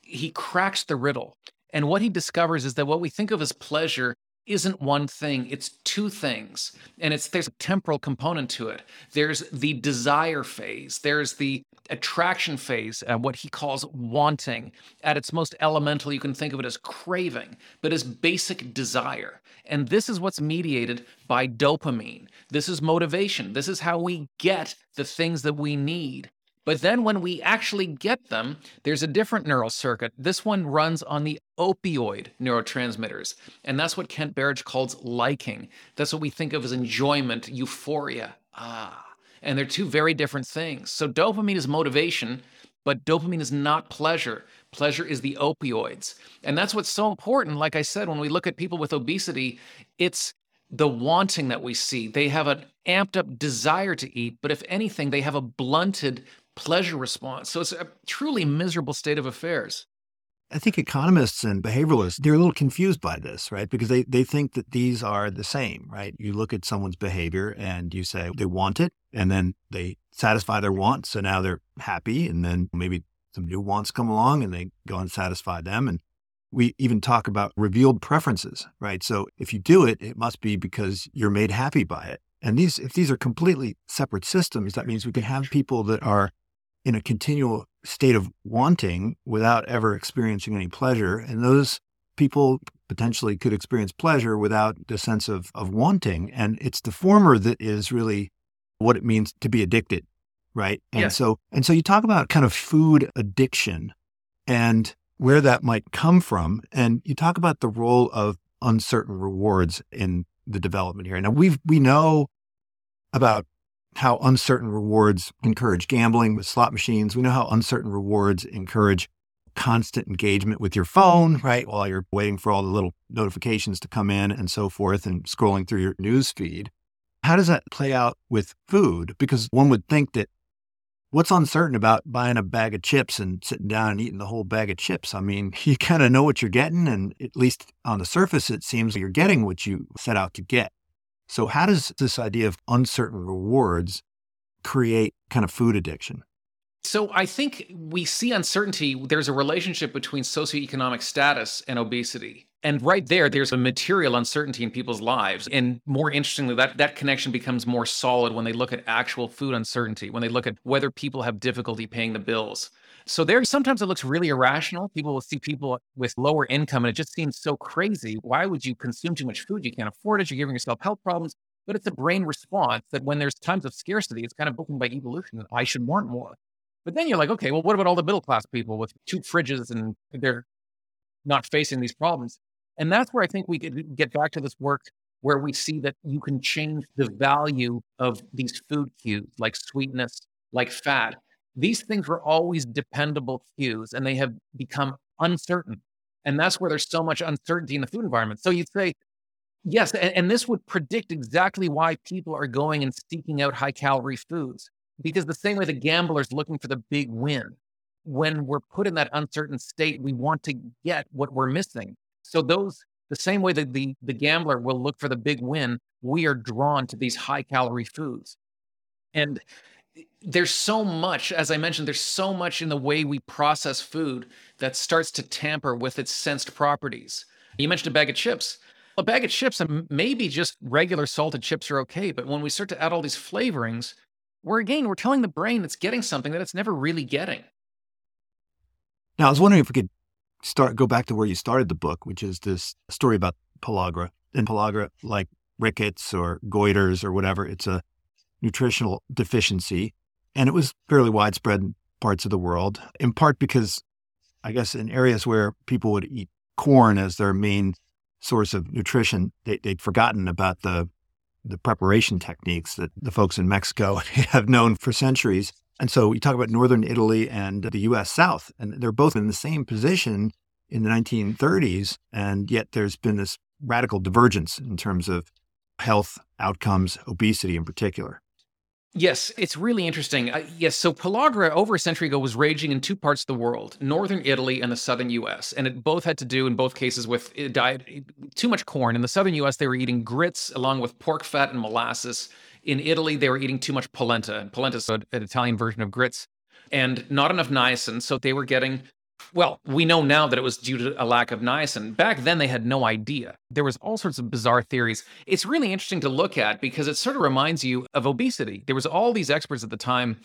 he cracks the riddle. And what he discovers is that what we think of as pleasure isn't one thing it's two things. And it's there's a temporal component to it. There's the desire phase there's the attraction phase uh, what he calls wanting. At its most elemental you can think of it as craving but as basic desire. And this is what's mediated by dopamine. This is motivation. This is how we get the things that we need but then when we actually get them, there's a different neural circuit. This one runs on the opioid neurotransmitters. And that's what Kent Berridge calls liking. That's what we think of as enjoyment, euphoria. Ah. And they're two very different things. So dopamine is motivation, but dopamine is not pleasure. Pleasure is the opioids. And that's what's so important. Like I said, when we look at people with obesity, it's the wanting that we see. They have an amped up desire to eat, but if anything, they have a blunted pleasure response. So it's a truly miserable state of affairs. I think economists and behavioralists, they're a little confused by this, right? Because they, they think that these are the same, right? You look at someone's behavior and you say they want it, and then they satisfy their wants. So now they're happy. And then maybe some new wants come along and they go and satisfy them. And we even talk about revealed preferences, right? So if you do it, it must be because you're made happy by it. And these, if these are completely separate systems, that means we can have people that are in a continual state of wanting without ever experiencing any pleasure. And those people potentially could experience pleasure without the sense of, of wanting. And it's the former that is really what it means to be addicted. Right. And yes. so, and so you talk about kind of food addiction and where that might come from. And you talk about the role of uncertain rewards in the development here. Now we've, we know about how uncertain rewards encourage gambling with slot machines. We know how uncertain rewards encourage constant engagement with your phone, right? While you're waiting for all the little notifications to come in and so forth and scrolling through your news feed. How does that play out with food? Because one would think that what's uncertain about buying a bag of chips and sitting down and eating the whole bag of chips? I mean, you kind of know what you're getting. And at least on the surface, it seems you're getting what you set out to get. So, how does this idea of uncertain rewards create kind of food addiction? So, I think we see uncertainty. There's a relationship between socioeconomic status and obesity. And right there, there's a material uncertainty in people's lives. And more interestingly, that, that connection becomes more solid when they look at actual food uncertainty, when they look at whether people have difficulty paying the bills. So there sometimes it looks really irrational. People will see people with lower income and it just seems so crazy. Why would you consume too much food? You can't afford it. You're giving yourself health problems. But it's a brain response that when there's times of scarcity, it's kind of broken by evolution. I should want more. But then you're like, okay, well, what about all the middle class people with two fridges and they're not facing these problems? And that's where I think we could get back to this work where we see that you can change the value of these food cues like sweetness, like fat, these things were always dependable cues and they have become uncertain. And that's where there's so much uncertainty in the food environment. So you'd say, yes, and, and this would predict exactly why people are going and seeking out high calorie foods. Because the same way the gambler's looking for the big win, when we're put in that uncertain state, we want to get what we're missing. So those the same way that the, the gambler will look for the big win, we are drawn to these high calorie foods. And there's so much, as I mentioned, there's so much in the way we process food that starts to tamper with its sensed properties. You mentioned a bag of chips. A bag of chips, and maybe just regular salted chips are okay, but when we start to add all these flavorings, we're again, we're telling the brain it's getting something that it's never really getting. Now, I was wondering if we could start go back to where you started the book, which is this story about pellagra. And pellagra, like rickets or goiters or whatever, it's a nutritional deficiency. And it was fairly widespread in parts of the world, in part because I guess in areas where people would eat corn as their main source of nutrition, they, would forgotten about the the preparation techniques that the folks in Mexico have known for centuries. And so we talk about northern Italy and the US South, and they're both in the same position in the 1930s. And yet there's been this radical divergence in terms of health outcomes, obesity in particular. Yes, it's really interesting. Uh, yes, so pellagra over a century ago was raging in two parts of the world, northern Italy and the southern US. And it both had to do, in both cases, with uh, diet, too much corn. In the southern US, they were eating grits along with pork fat and molasses. In Italy, they were eating too much polenta. And polenta is an Italian version of grits. And not enough niacin, so they were getting well, we know now that it was due to a lack of niacin. Back then, they had no idea. There was all sorts of bizarre theories. It's really interesting to look at because it sort of reminds you of obesity. There was all these experts at the time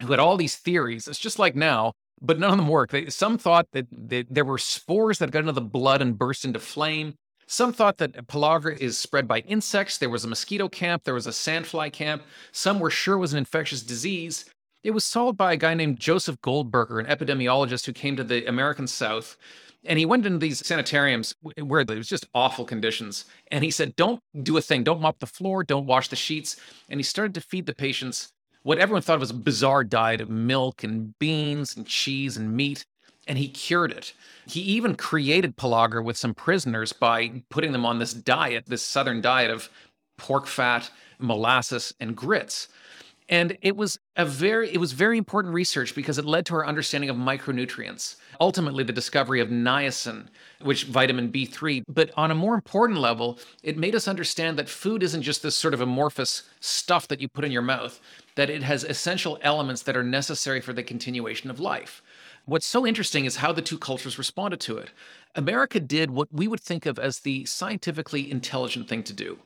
who had all these theories. It's just like now, but none of them worked. They, some thought that there were spores that got into the blood and burst into flame. Some thought that pellagra is spread by insects. There was a mosquito camp. There was a sandfly camp. Some were sure it was an infectious disease. It was solved by a guy named Joseph Goldberger, an epidemiologist who came to the American South. And he went into these sanitariums eh, where it was just awful conditions. And he said, Don't do a thing. Don't mop the floor. Don't wash the sheets. And he started to feed the patients what everyone thought was a bizarre diet of milk and beans and cheese and meat. And he cured it. He even created pellagra with some prisoners by putting them on this diet, this southern diet of pork fat, molasses, and grits. And it was a very it was very important research because it led to our understanding of micronutrients. Ultimately the discovery of niacin, which vitamin B3, but on a more important level, it made us understand that food isn't just this sort of amorphous stuff that you put in your mouth, that it has essential elements that are necessary for the continuation of life. What's so interesting is how the two cultures responded to it. America did what we would think of as the scientifically intelligent thing to do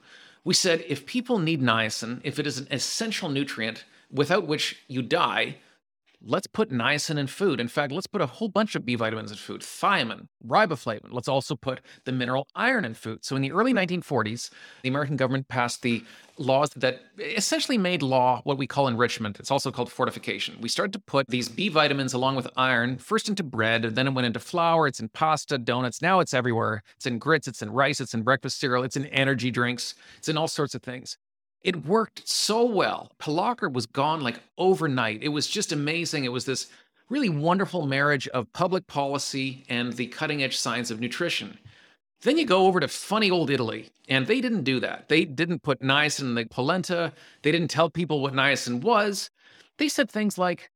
we said if people need niacin, if it is an essential nutrient without which you die, let's put niacin in food. In fact, let's put a whole bunch of B vitamins in food, thiamine, riboflavin. Let's also put the mineral iron in food. So in the early 1940s, the American government passed the laws that essentially made law what we call enrichment. It's also called fortification. We started to put these B vitamins along with iron first into bread, and then it went into flour, it's in pasta, donuts. Now it's everywhere. It's in grits, it's in rice, it's in breakfast cereal, it's in energy drinks, it's in all sorts of things. It worked so well. Pellagra was gone like overnight. It was just amazing. It was this really wonderful marriage of public policy and the cutting edge science of nutrition. Then you go over to funny old Italy, and they didn't do that. They didn't put niacin in the polenta. They didn't tell people what niacin was. They said things like,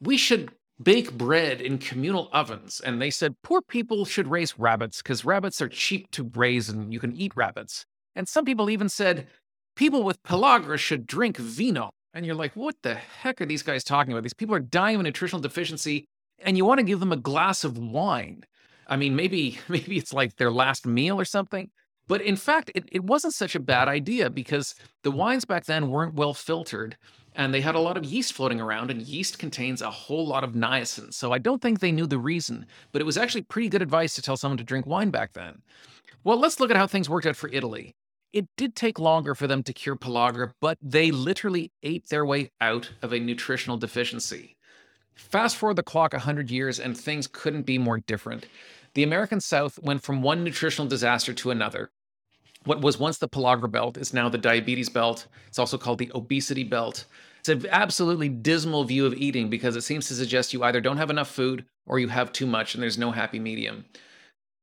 we should bake bread in communal ovens. And they said poor people should raise rabbits because rabbits are cheap to raise and you can eat rabbits. And some people even said people with pellagra should drink vino. And you're like, what the heck are these guys talking about? These people are dying of a nutritional deficiency, and you want to give them a glass of wine. I mean, maybe maybe it's like their last meal or something. But in fact, it, it wasn't such a bad idea because the wines back then weren't well filtered and they had a lot of yeast floating around, and yeast contains a whole lot of niacin. So I don't think they knew the reason, but it was actually pretty good advice to tell someone to drink wine back then. Well, let's look at how things worked out for Italy. It did take longer for them to cure pellagra, but they literally ate their way out of a nutritional deficiency. Fast forward the clock 100 years, and things couldn't be more different. The American South went from one nutritional disaster to another. What was once the pellagra belt is now the diabetes belt. It's also called the obesity belt. It's an absolutely dismal view of eating because it seems to suggest you either don't have enough food or you have too much and there's no happy medium.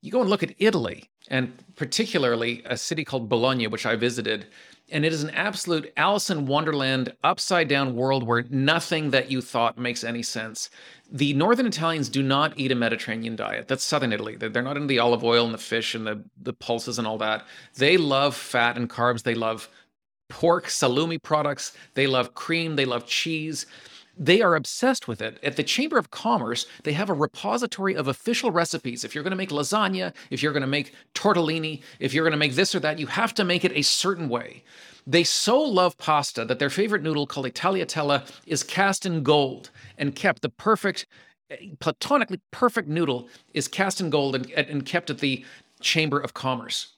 You go and look at Italy, and particularly a city called Bologna, which I visited, and it is an absolute Alice in Wonderland, upside down world where nothing that you thought makes any sense. The northern Italians do not eat a Mediterranean diet. That's southern Italy. They're not into the olive oil and the fish and the, the pulses and all that. They love fat and carbs. They love pork, salumi products. They love cream. They love cheese. They are obsessed with it. At the Chamber of Commerce, they have a repository of official recipes. If you're going to make lasagna, if you're going to make tortellini, if you're going to make this or that, you have to make it a certain way. They so love pasta that their favorite noodle, called tagliatella, is cast in gold and kept the perfect, platonically perfect noodle is cast in gold and, and kept at the Chamber of Commerce.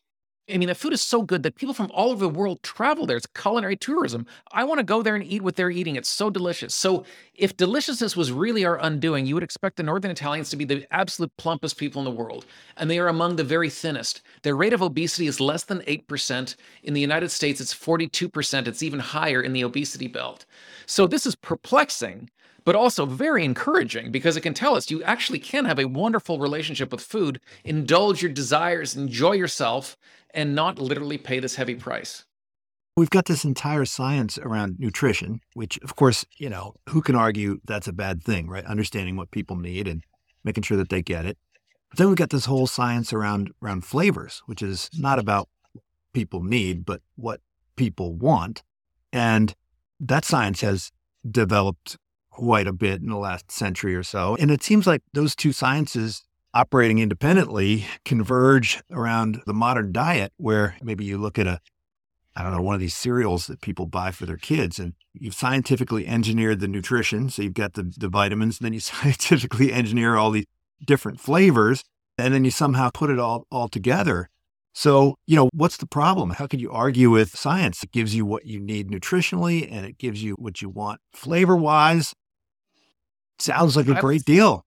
I mean, the food is so good that people from all over the world travel there. It's culinary tourism. I want to go there and eat what they're eating. It's so delicious. So, if deliciousness was really our undoing, you would expect the Northern Italians to be the absolute plumpest people in the world. And they are among the very thinnest. Their rate of obesity is less than 8%. In the United States, it's 42%. It's even higher in the obesity belt. So, this is perplexing but also very encouraging because it can tell us you actually can have a wonderful relationship with food, indulge your desires, enjoy yourself, and not literally pay this heavy price. We've got this entire science around nutrition, which, of course, you know, who can argue that's a bad thing, right? Understanding what people need and making sure that they get it. But then we've got this whole science around around flavors, which is not about people need, but what people want. And that science has developed quite a bit in the last century or so. And it seems like those two sciences operating independently converge around the modern diet, where maybe you look at a, I don't know, one of these cereals that people buy for their kids, and you've scientifically engineered the nutrition. So you've got the, the vitamins, and then you scientifically engineer all these different flavors, and then you somehow put it all, all together. So, you know, what's the problem? How could you argue with science? It gives you what you need nutritionally and it gives you what you want flavor wise. Sounds like a great deal.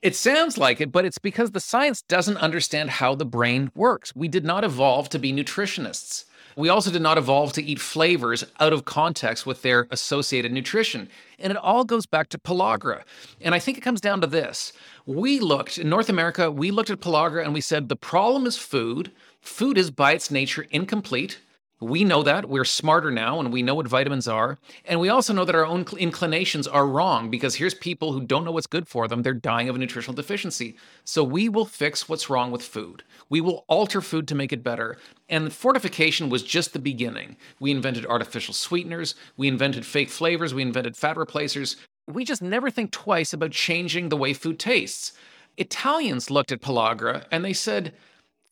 It sounds like it, but it's because the science doesn't understand how the brain works. We did not evolve to be nutritionists. We also did not evolve to eat flavors out of context with their associated nutrition. And it all goes back to pellagra. And I think it comes down to this. We looked in North America, we looked at pellagra and we said the problem is food. Food is by its nature incomplete. We know that. We're smarter now and we know what vitamins are. And we also know that our own inclinations are wrong because here's people who don't know what's good for them. They're dying of a nutritional deficiency. So we will fix what's wrong with food. We will alter food to make it better. And fortification was just the beginning. We invented artificial sweeteners, we invented fake flavors, we invented fat replacers. We just never think twice about changing the way food tastes. Italians looked at pellagra and they said,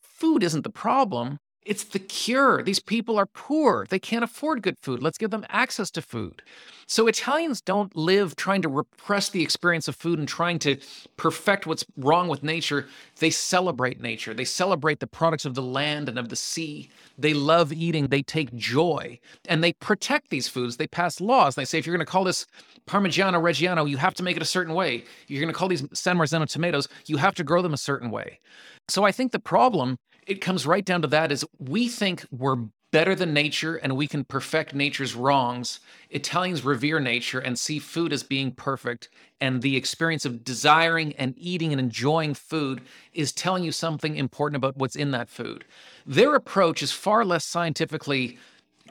food isn't the problem. It's the cure. These people are poor. They can't afford good food. Let's give them access to food. So Italians don't live trying to repress the experience of food and trying to perfect what's wrong with nature. They celebrate nature. They celebrate the products of the land and of the sea. They love eating. They take joy and they protect these foods. They pass laws. They say, if you're going to call this Parmigiano Reggiano, you have to make it a certain way. You're going to call these San Marzano tomatoes, you have to grow them a certain way. So I think the problem it comes right down to that is we think we're better than nature and we can perfect nature's wrongs. Italians revere nature and see food as being perfect. And the experience of desiring and eating and enjoying food is telling you something important about what's in that food. Their approach is far less scientifically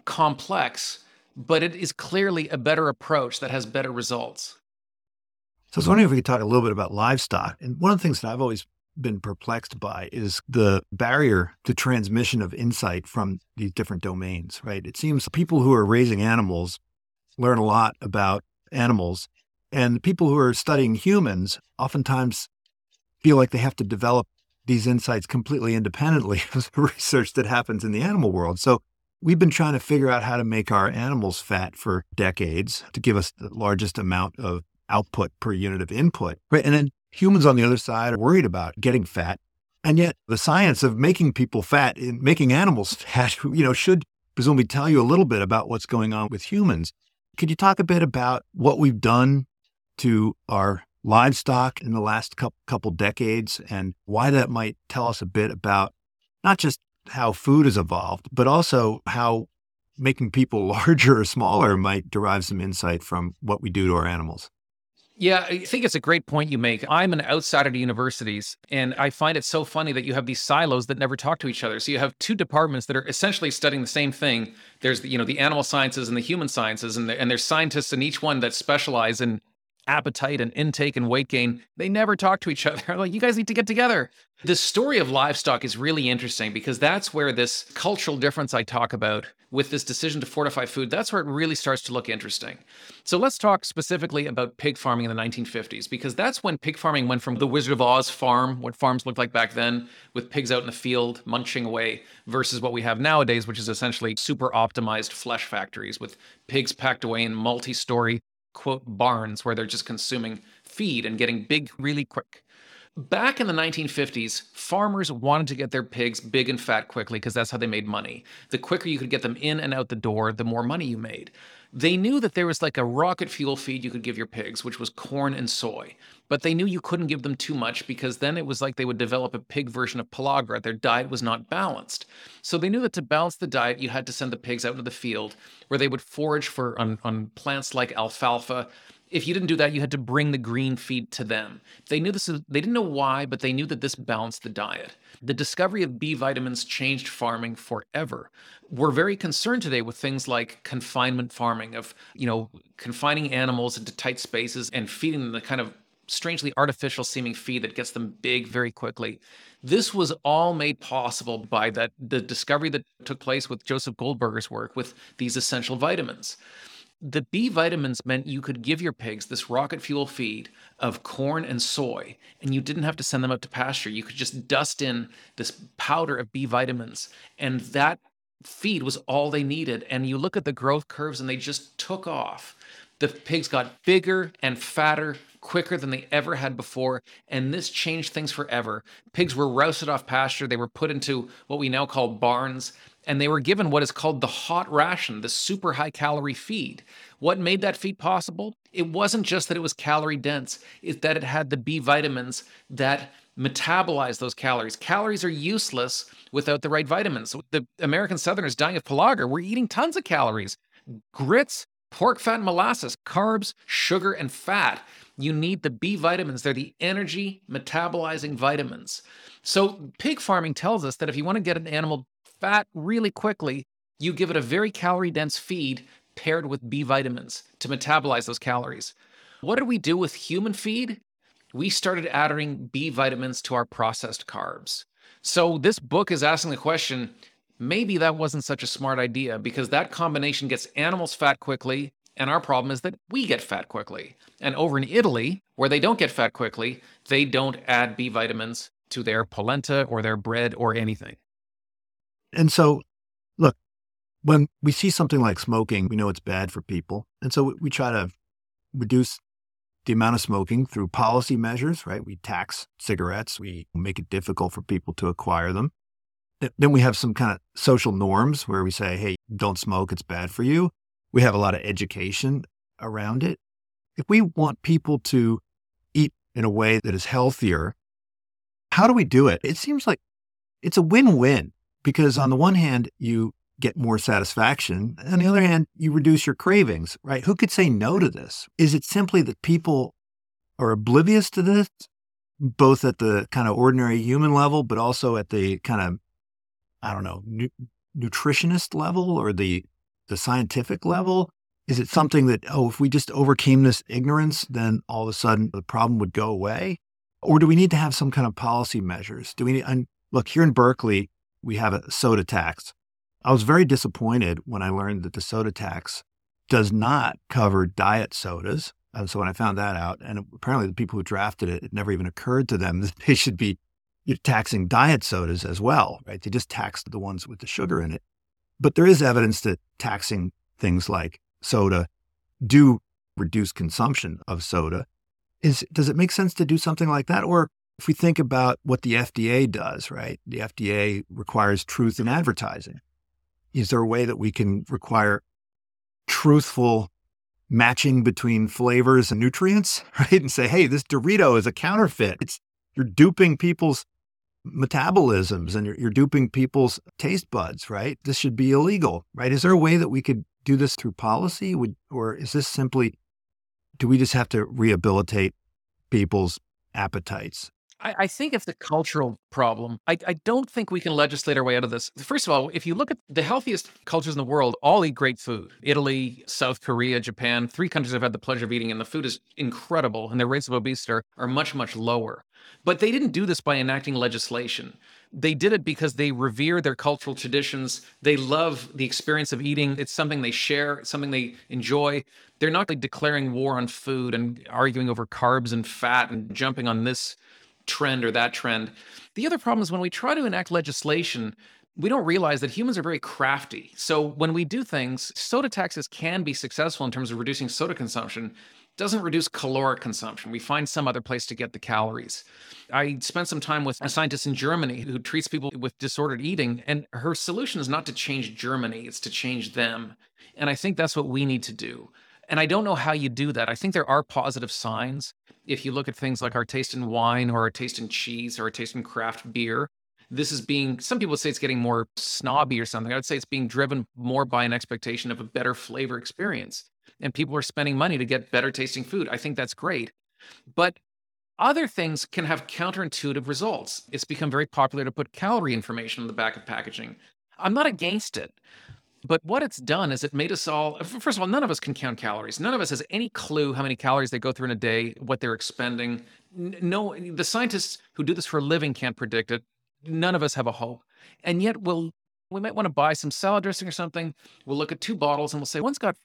complex, but it is clearly a better approach that has better results. So I was wondering if we could talk a little bit about livestock. And one of the things that I've always been perplexed by is the barrier to transmission of insight from these different domains, right? It seems people who are raising animals learn a lot about animals, and people who are studying humans oftentimes feel like they have to develop these insights completely independently of the research that happens in the animal world. So we've been trying to figure out how to make our animals fat for decades to give us the largest amount of output per unit of input. Right. And then humans on the other side are worried about getting fat. And yet the science of making people fat making animals fat, you know, should presumably tell you a little bit about what's going on with humans. Could you talk a bit about what we've done to our livestock in the last couple decades and why that might tell us a bit about not just how food has evolved, but also how making people larger or smaller might derive some insight from what we do to our animals. Yeah, I think it's a great point you make. I'm an outsider to universities, and I find it so funny that you have these silos that never talk to each other. So you have two departments that are essentially studying the same thing. There's the, you know the animal sciences and the human sciences, and, the, and there's scientists in each one that specialize in appetite and intake and weight gain, they never talk to each other. like, you guys need to get together. The story of livestock is really interesting because that's where this cultural difference I talk about with this decision to fortify food, that's where it really starts to look interesting. So let's talk specifically about pig farming in the 1950s because that's when pig farming went from the Wizard of Oz farm, what farms looked like back then, with pigs out in the field munching away, versus what we have nowadays, which is essentially super optimized flesh factories with pigs packed away in multi story quote barns where they're just consuming feed and getting big really quick. Back in the 1950s, farmers wanted to get their pigs big and fat quickly because that's how they made money. The quicker you could get them in and out the door, the more money you made. They knew that there was like a rocket fuel feed you could give your pigs, which was corn and soy. But they knew you couldn't give them too much because then it was like they would develop a pig version of pellagra. Their diet was not balanced. So they knew that to balance the diet, you had to send the pigs out into the field where they would forage for on, on plants like alfalfa, if you didn't do that, you had to bring the green feed to them. They knew this. They didn't know why, but they knew that this balanced the diet. The discovery of B vitamins changed farming forever. We're very concerned today with things like confinement farming, of you know confining animals into tight spaces and feeding them the kind of strangely artificial seeming feed that gets them big very quickly. This was all made possible by that the discovery that took place with Joseph Goldberger's work with these essential vitamins the B vitamins meant you could give your pigs this rocket fuel feed of corn and soy, and you didn't have to send them out to pasture. You could just dust in this powder of B vitamins, and that feed was all they needed. And you look at the growth curves, and they just took off. The pigs got bigger and fatter quicker than they ever had before, and this changed things forever. Pigs were rousted off pasture, they were put into what we now call barns and they were given what is called the hot ration, the super high calorie feed. What made that feed possible? It wasn't just that it was calorie dense, it's that it had the B vitamins that metabolize those calories. Calories are useless without the right vitamins. the American Southerners dying of pellagra were eating tons of calories. Grits, pork fat and molasses, carbs, sugar, and fat. You need the B vitamins. They're the energy metabolizing vitamins. So, pig farming tells us that if you want to get an animal fat really quickly, you give it a very calorie dense feed paired with B vitamins to metabolize those calories. What did we do with human feed? We started adding B vitamins to our processed carbs. So this book is asking the question maybe that wasn't such a smart idea because that combination gets animals fat quickly. And our problem is that we get fat quickly. And over in Italy, where they don't get fat quickly, they don't add B vitamins to their polenta or their bread or anything. And so, look, when we see something like smoking, we know it's bad for people. And so we try to reduce the amount of smoking through policy measures, right? We tax cigarettes, we make it difficult for people to acquire them. Then we have some kind of social norms where we say, hey, don't smoke, it's bad for you. We have a lot of education around it. If we want people to eat in a way that is healthier, how do we do it? It seems like it's a win win because on the one hand, you get more satisfaction. On the other hand, you reduce your cravings, right? Who could say no to this? Is it simply that people are oblivious to this, both at the kind of ordinary human level, but also at the kind of, I don't know, nu- nutritionist level or the, the scientific level? Is it something that, oh, if we just overcame this ignorance, then all of a sudden the problem would go away? Or do we need to have some kind of policy measures? Do we need, and look, here in Berkeley, we have a soda tax. I was very disappointed when I learned that the soda tax does not cover diet sodas. And so when I found that out, and apparently the people who drafted it, it never even occurred to them that they should be taxing diet sodas as well, right? They just taxed the ones with the sugar in it. But there is evidence that taxing things like soda do reduce consumption of soda. Is does it make sense to do something like that? Or if we think about what the FDA does, right? The FDA requires truth in advertising. Is there a way that we can require truthful matching between flavors and nutrients, right? And say, hey, this Dorito is a counterfeit. It's you're duping people's metabolisms and you're, you're duping people's taste buds, right? This should be illegal, right? Is there a way that we could do this through policy? Would, or is this simply, do we just have to rehabilitate people's appetites? I, I think it's a cultural problem. I, I don't think we can legislate our way out of this. First of all, if you look at the healthiest cultures in the world, all eat great food. Italy, South Korea, Japan, three countries I've had the pleasure of eating, and the food is incredible, and their rates of obesity are, are much, much lower. But they didn't do this by enacting legislation. They did it because they revere their cultural traditions. They love the experience of eating. It's something they share, something they enjoy. They're not like declaring war on food and arguing over carbs and fat and jumping on this trend or that trend. The other problem is when we try to enact legislation, we don't realize that humans are very crafty. So when we do things, soda taxes can be successful in terms of reducing soda consumption. Doesn't reduce caloric consumption. We find some other place to get the calories. I spent some time with a scientist in Germany who treats people with disordered eating, and her solution is not to change Germany, it's to change them. And I think that's what we need to do. And I don't know how you do that. I think there are positive signs. If you look at things like our taste in wine or our taste in cheese or our taste in craft beer, this is being, some people say it's getting more snobby or something. I would say it's being driven more by an expectation of a better flavor experience. And people are spending money to get better tasting food. I think that's great. But other things can have counterintuitive results. It's become very popular to put calorie information on the back of packaging. I'm not against it. But what it's done is it made us all, first of all, none of us can count calories. None of us has any clue how many calories they go through in a day, what they're expending. No, the scientists who do this for a living can't predict it. None of us have a hope. And yet we'll, we might want to buy some salad dressing or something. We'll look at two bottles and we'll say, one's got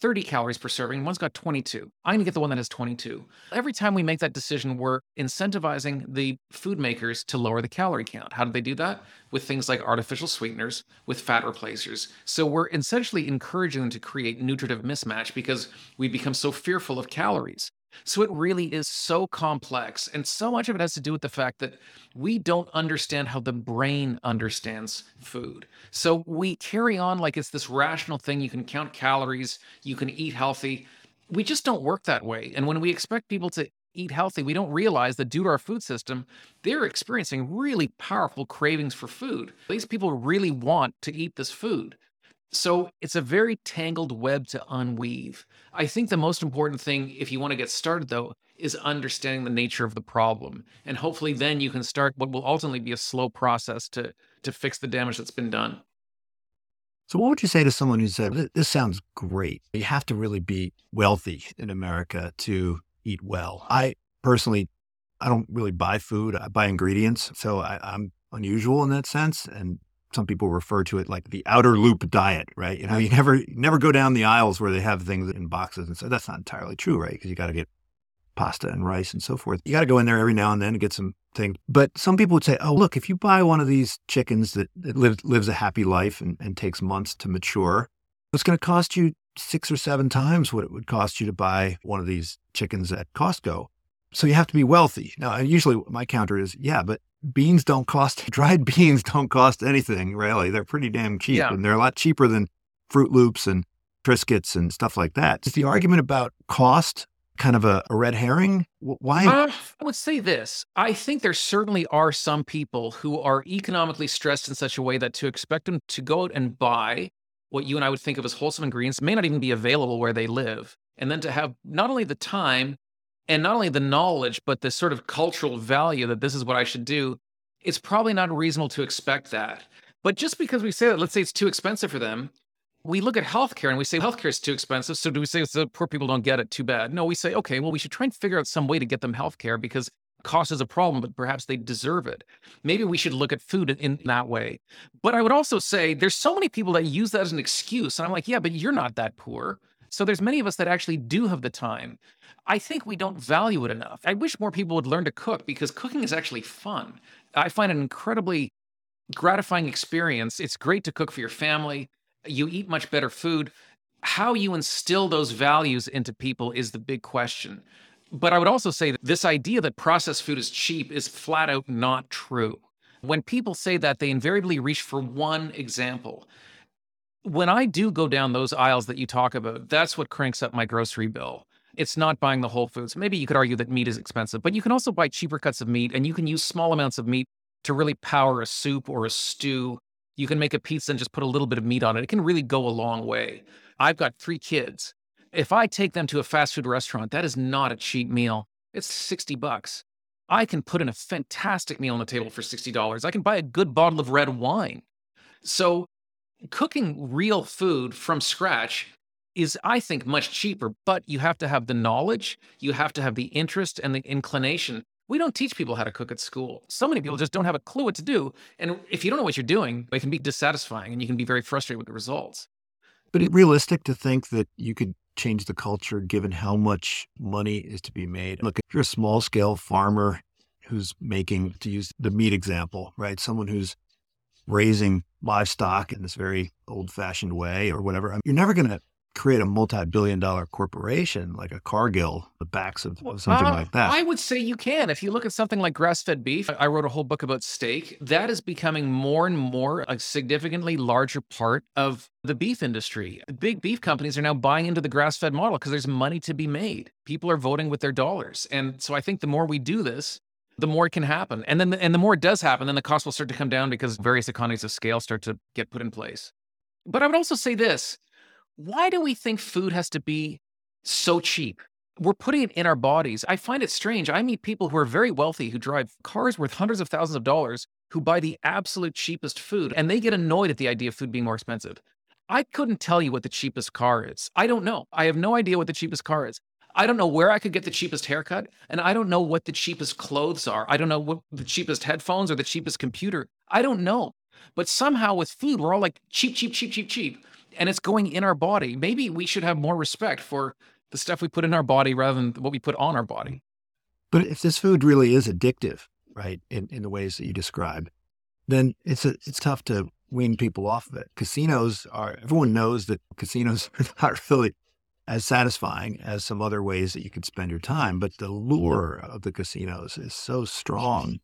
30 calories per serving, one's got 22. I'm going to get the one that has 22. Every time we make that decision, we're incentivizing the food makers to lower the calorie count. How do they do that? With things like artificial sweeteners, with fat replacers. So we're essentially encouraging them to create nutritive mismatch because we become so fearful of calories. So it really is so complex. And so much of it has to do with the fact that we don't understand how the brain understands food. So we carry on like it's this rational thing. You can count calories, you can eat healthy. We just don't work that way. And when we expect people to eat healthy, we don't realize that due to our food system, they're experiencing really powerful cravings for food. These people really want to eat this food. So it's a very tangled web to unweave. I think the most important thing, if you want to get started, though, is understanding the nature of the problem. And hopefully, then you can start what will ultimately be a slow process to, to fix the damage that's been done. So, what would you say to someone who said, This sounds great? You have to really be wealthy in America to eat well. I personally, I don't really buy food, I buy ingredients. So, I, I'm unusual in that sense. And some people refer to it like the outer loop diet, right? You know, you never never go down the aisles where they have things in boxes and so that's not entirely true, right? Because you got to get pasta and rice and so forth. You got to go in there every now and then and get some things. But some people would say, oh, look, if you buy one of these chickens that, that lives, lives a happy life and, and takes months to mature, it's going to cost you six or seven times what it would cost you to buy one of these chickens at Costco. So you have to be wealthy. Now, usually my counter is, yeah, but beans don't cost dried beans don't cost anything really. They're pretty damn cheap, yeah. and they're a lot cheaper than Froot Loops and Triscuits and stuff like that. Is the argument about cost kind of a, a red herring? Why? Uh, I would say this. I think there certainly are some people who are economically stressed in such a way that to expect them to go out and buy what you and I would think of as wholesome ingredients may not even be available where they live. And then to have not only the time and not only the knowledge, but the sort of cultural value that this is what I should do, it's probably not reasonable to expect that. But just because we say that, let's say it's too expensive for them, we look at healthcare and we say healthcare is too expensive. So do we say the poor people don't get it? Too bad. No, we say, okay, well, we should try and figure out some way to get them healthcare because cost is a problem, but perhaps they deserve it. Maybe we should look at food in that way. But I would also say there's so many people that use that as an excuse. And I'm like, yeah, but you're not that poor. So there's many of us that actually do have the time. I think we don't value it enough. I wish more people would learn to cook because cooking is actually fun. I find an incredibly gratifying experience. It's great to cook for your family. You eat much better food. How you instill those values into people is the big question. But I would also say that this idea that processed food is cheap is flat out not true. When people say that, they invariably reach for one example. When I do go down those aisles that you talk about, that's what cranks up my grocery bill. It's not buying the whole foods. Maybe you could argue that meat is expensive, but you can also buy cheaper cuts of meat and you can use small amounts of meat to really power a soup or a stew. You can make a pizza and just put a little bit of meat on it. It can really go a long way. I've got three kids. If I take them to a fast food restaurant, that is not a cheap meal. It's 60 bucks. I can put in a fantastic meal on the table for $60. I can buy a good bottle of red wine. So, cooking real food from scratch is, I think, much cheaper, but you have to have the knowledge, you have to have the interest and the inclination. We don't teach people how to cook at school. So many people just don't have a clue what to do. And if you don't know what you're doing, it can be dissatisfying and you can be very frustrated with the results. But it's realistic to think that you could change the culture given how much money is to be made. Look, if you're a small scale farmer who's making, to use the meat example, right? Someone who's raising livestock in this very old fashioned way or whatever, I mean, you're never going to create a multi-billion dollar corporation like a Cargill, the backs of, of something uh, like that. I would say you can. If you look at something like grass-fed beef, I wrote a whole book about steak. That is becoming more and more a significantly larger part of the beef industry. Big beef companies are now buying into the grass-fed model because there's money to be made. People are voting with their dollars. And so I think the more we do this, the more it can happen. And then the, and the more it does happen, then the cost will start to come down because various economies of scale start to get put in place. But I would also say this why do we think food has to be so cheap? We're putting it in our bodies. I find it strange. I meet people who are very wealthy who drive cars worth hundreds of thousands of dollars who buy the absolute cheapest food and they get annoyed at the idea of food being more expensive. I couldn't tell you what the cheapest car is. I don't know. I have no idea what the cheapest car is. I don't know where I could get the cheapest haircut, and I don't know what the cheapest clothes are. I don't know what the cheapest headphones or the cheapest computer. I don't know. But somehow with food, we're all like cheap, cheap, cheap, cheap, cheap and it's going in our body. Maybe we should have more respect for the stuff we put in our body rather than what we put on our body. But if this food really is addictive, right, in, in the ways that you describe, then it's a, it's tough to wean people off of it. Casinos are everyone knows that casinos are not really as satisfying as some other ways that you could spend your time, but the lure of the casinos is so strong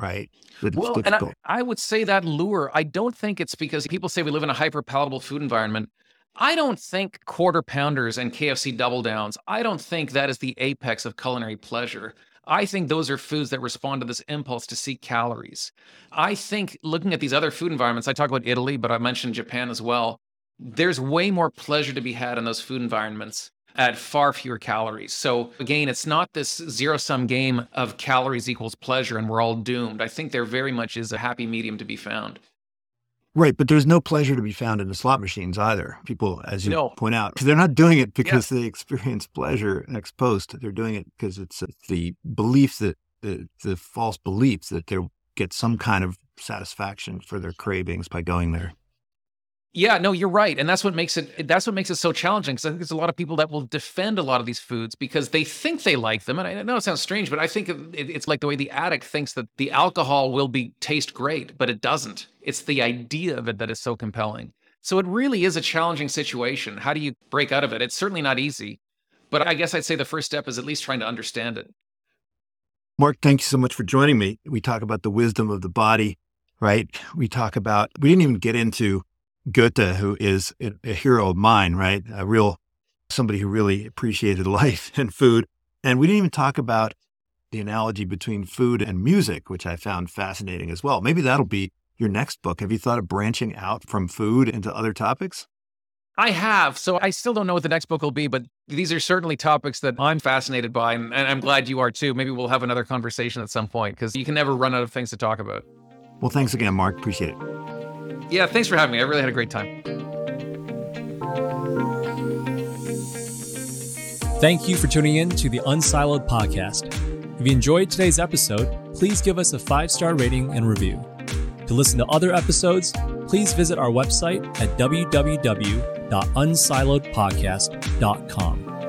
right? well, and I, I, would say that lure, I don't think it's because people say we live in a hyper palatable food environment. I don't think quarter pounders and KFC double downs, I don't think that is the apex of culinary pleasure. I think those are foods that respond to this impulse to seek calories. I think looking at these other food environments, I talk about Italy, but I mentioned Japan as well. There's way more pleasure to be had in those food environments at far fewer calories. So again, it's not this zero sum game of calories equals pleasure and we're all doomed. I think there very much is a happy medium to be found. Right, but there's no pleasure to be found in the slot machines either. People, as you no. point out, they're not doing it because yeah. they experience pleasure ex post. They're doing it because it's the belief that the, the false belief that they'll get some kind of satisfaction for their cravings by going there. Yeah, no, you're right, and that's what makes it that's what makes it so challenging. Because I think there's a lot of people that will defend a lot of these foods because they think they like them, and I know it sounds strange, but I think it's like the way the addict thinks that the alcohol will be taste great, but it doesn't. It's the idea of it that is so compelling. So it really is a challenging situation. How do you break out of it? It's certainly not easy, but I guess I'd say the first step is at least trying to understand it. Mark, thank you so much for joining me. We talk about the wisdom of the body, right? We talk about we didn't even get into Goethe, who is a hero of mine, right? A real somebody who really appreciated life and food. And we didn't even talk about the analogy between food and music, which I found fascinating as well. Maybe that'll be your next book. Have you thought of branching out from food into other topics? I have. So I still don't know what the next book will be, but these are certainly topics that I'm fascinated by. And I'm glad you are too. Maybe we'll have another conversation at some point because you can never run out of things to talk about. Well, thanks again, Mark. Appreciate it. Yeah, thanks for having me. I really had a great time. Thank you for tuning in to the Unsiloed podcast. If you enjoyed today's episode, please give us a five star rating and review. To listen to other episodes, please visit our website at www.unsiloedpodcast.com.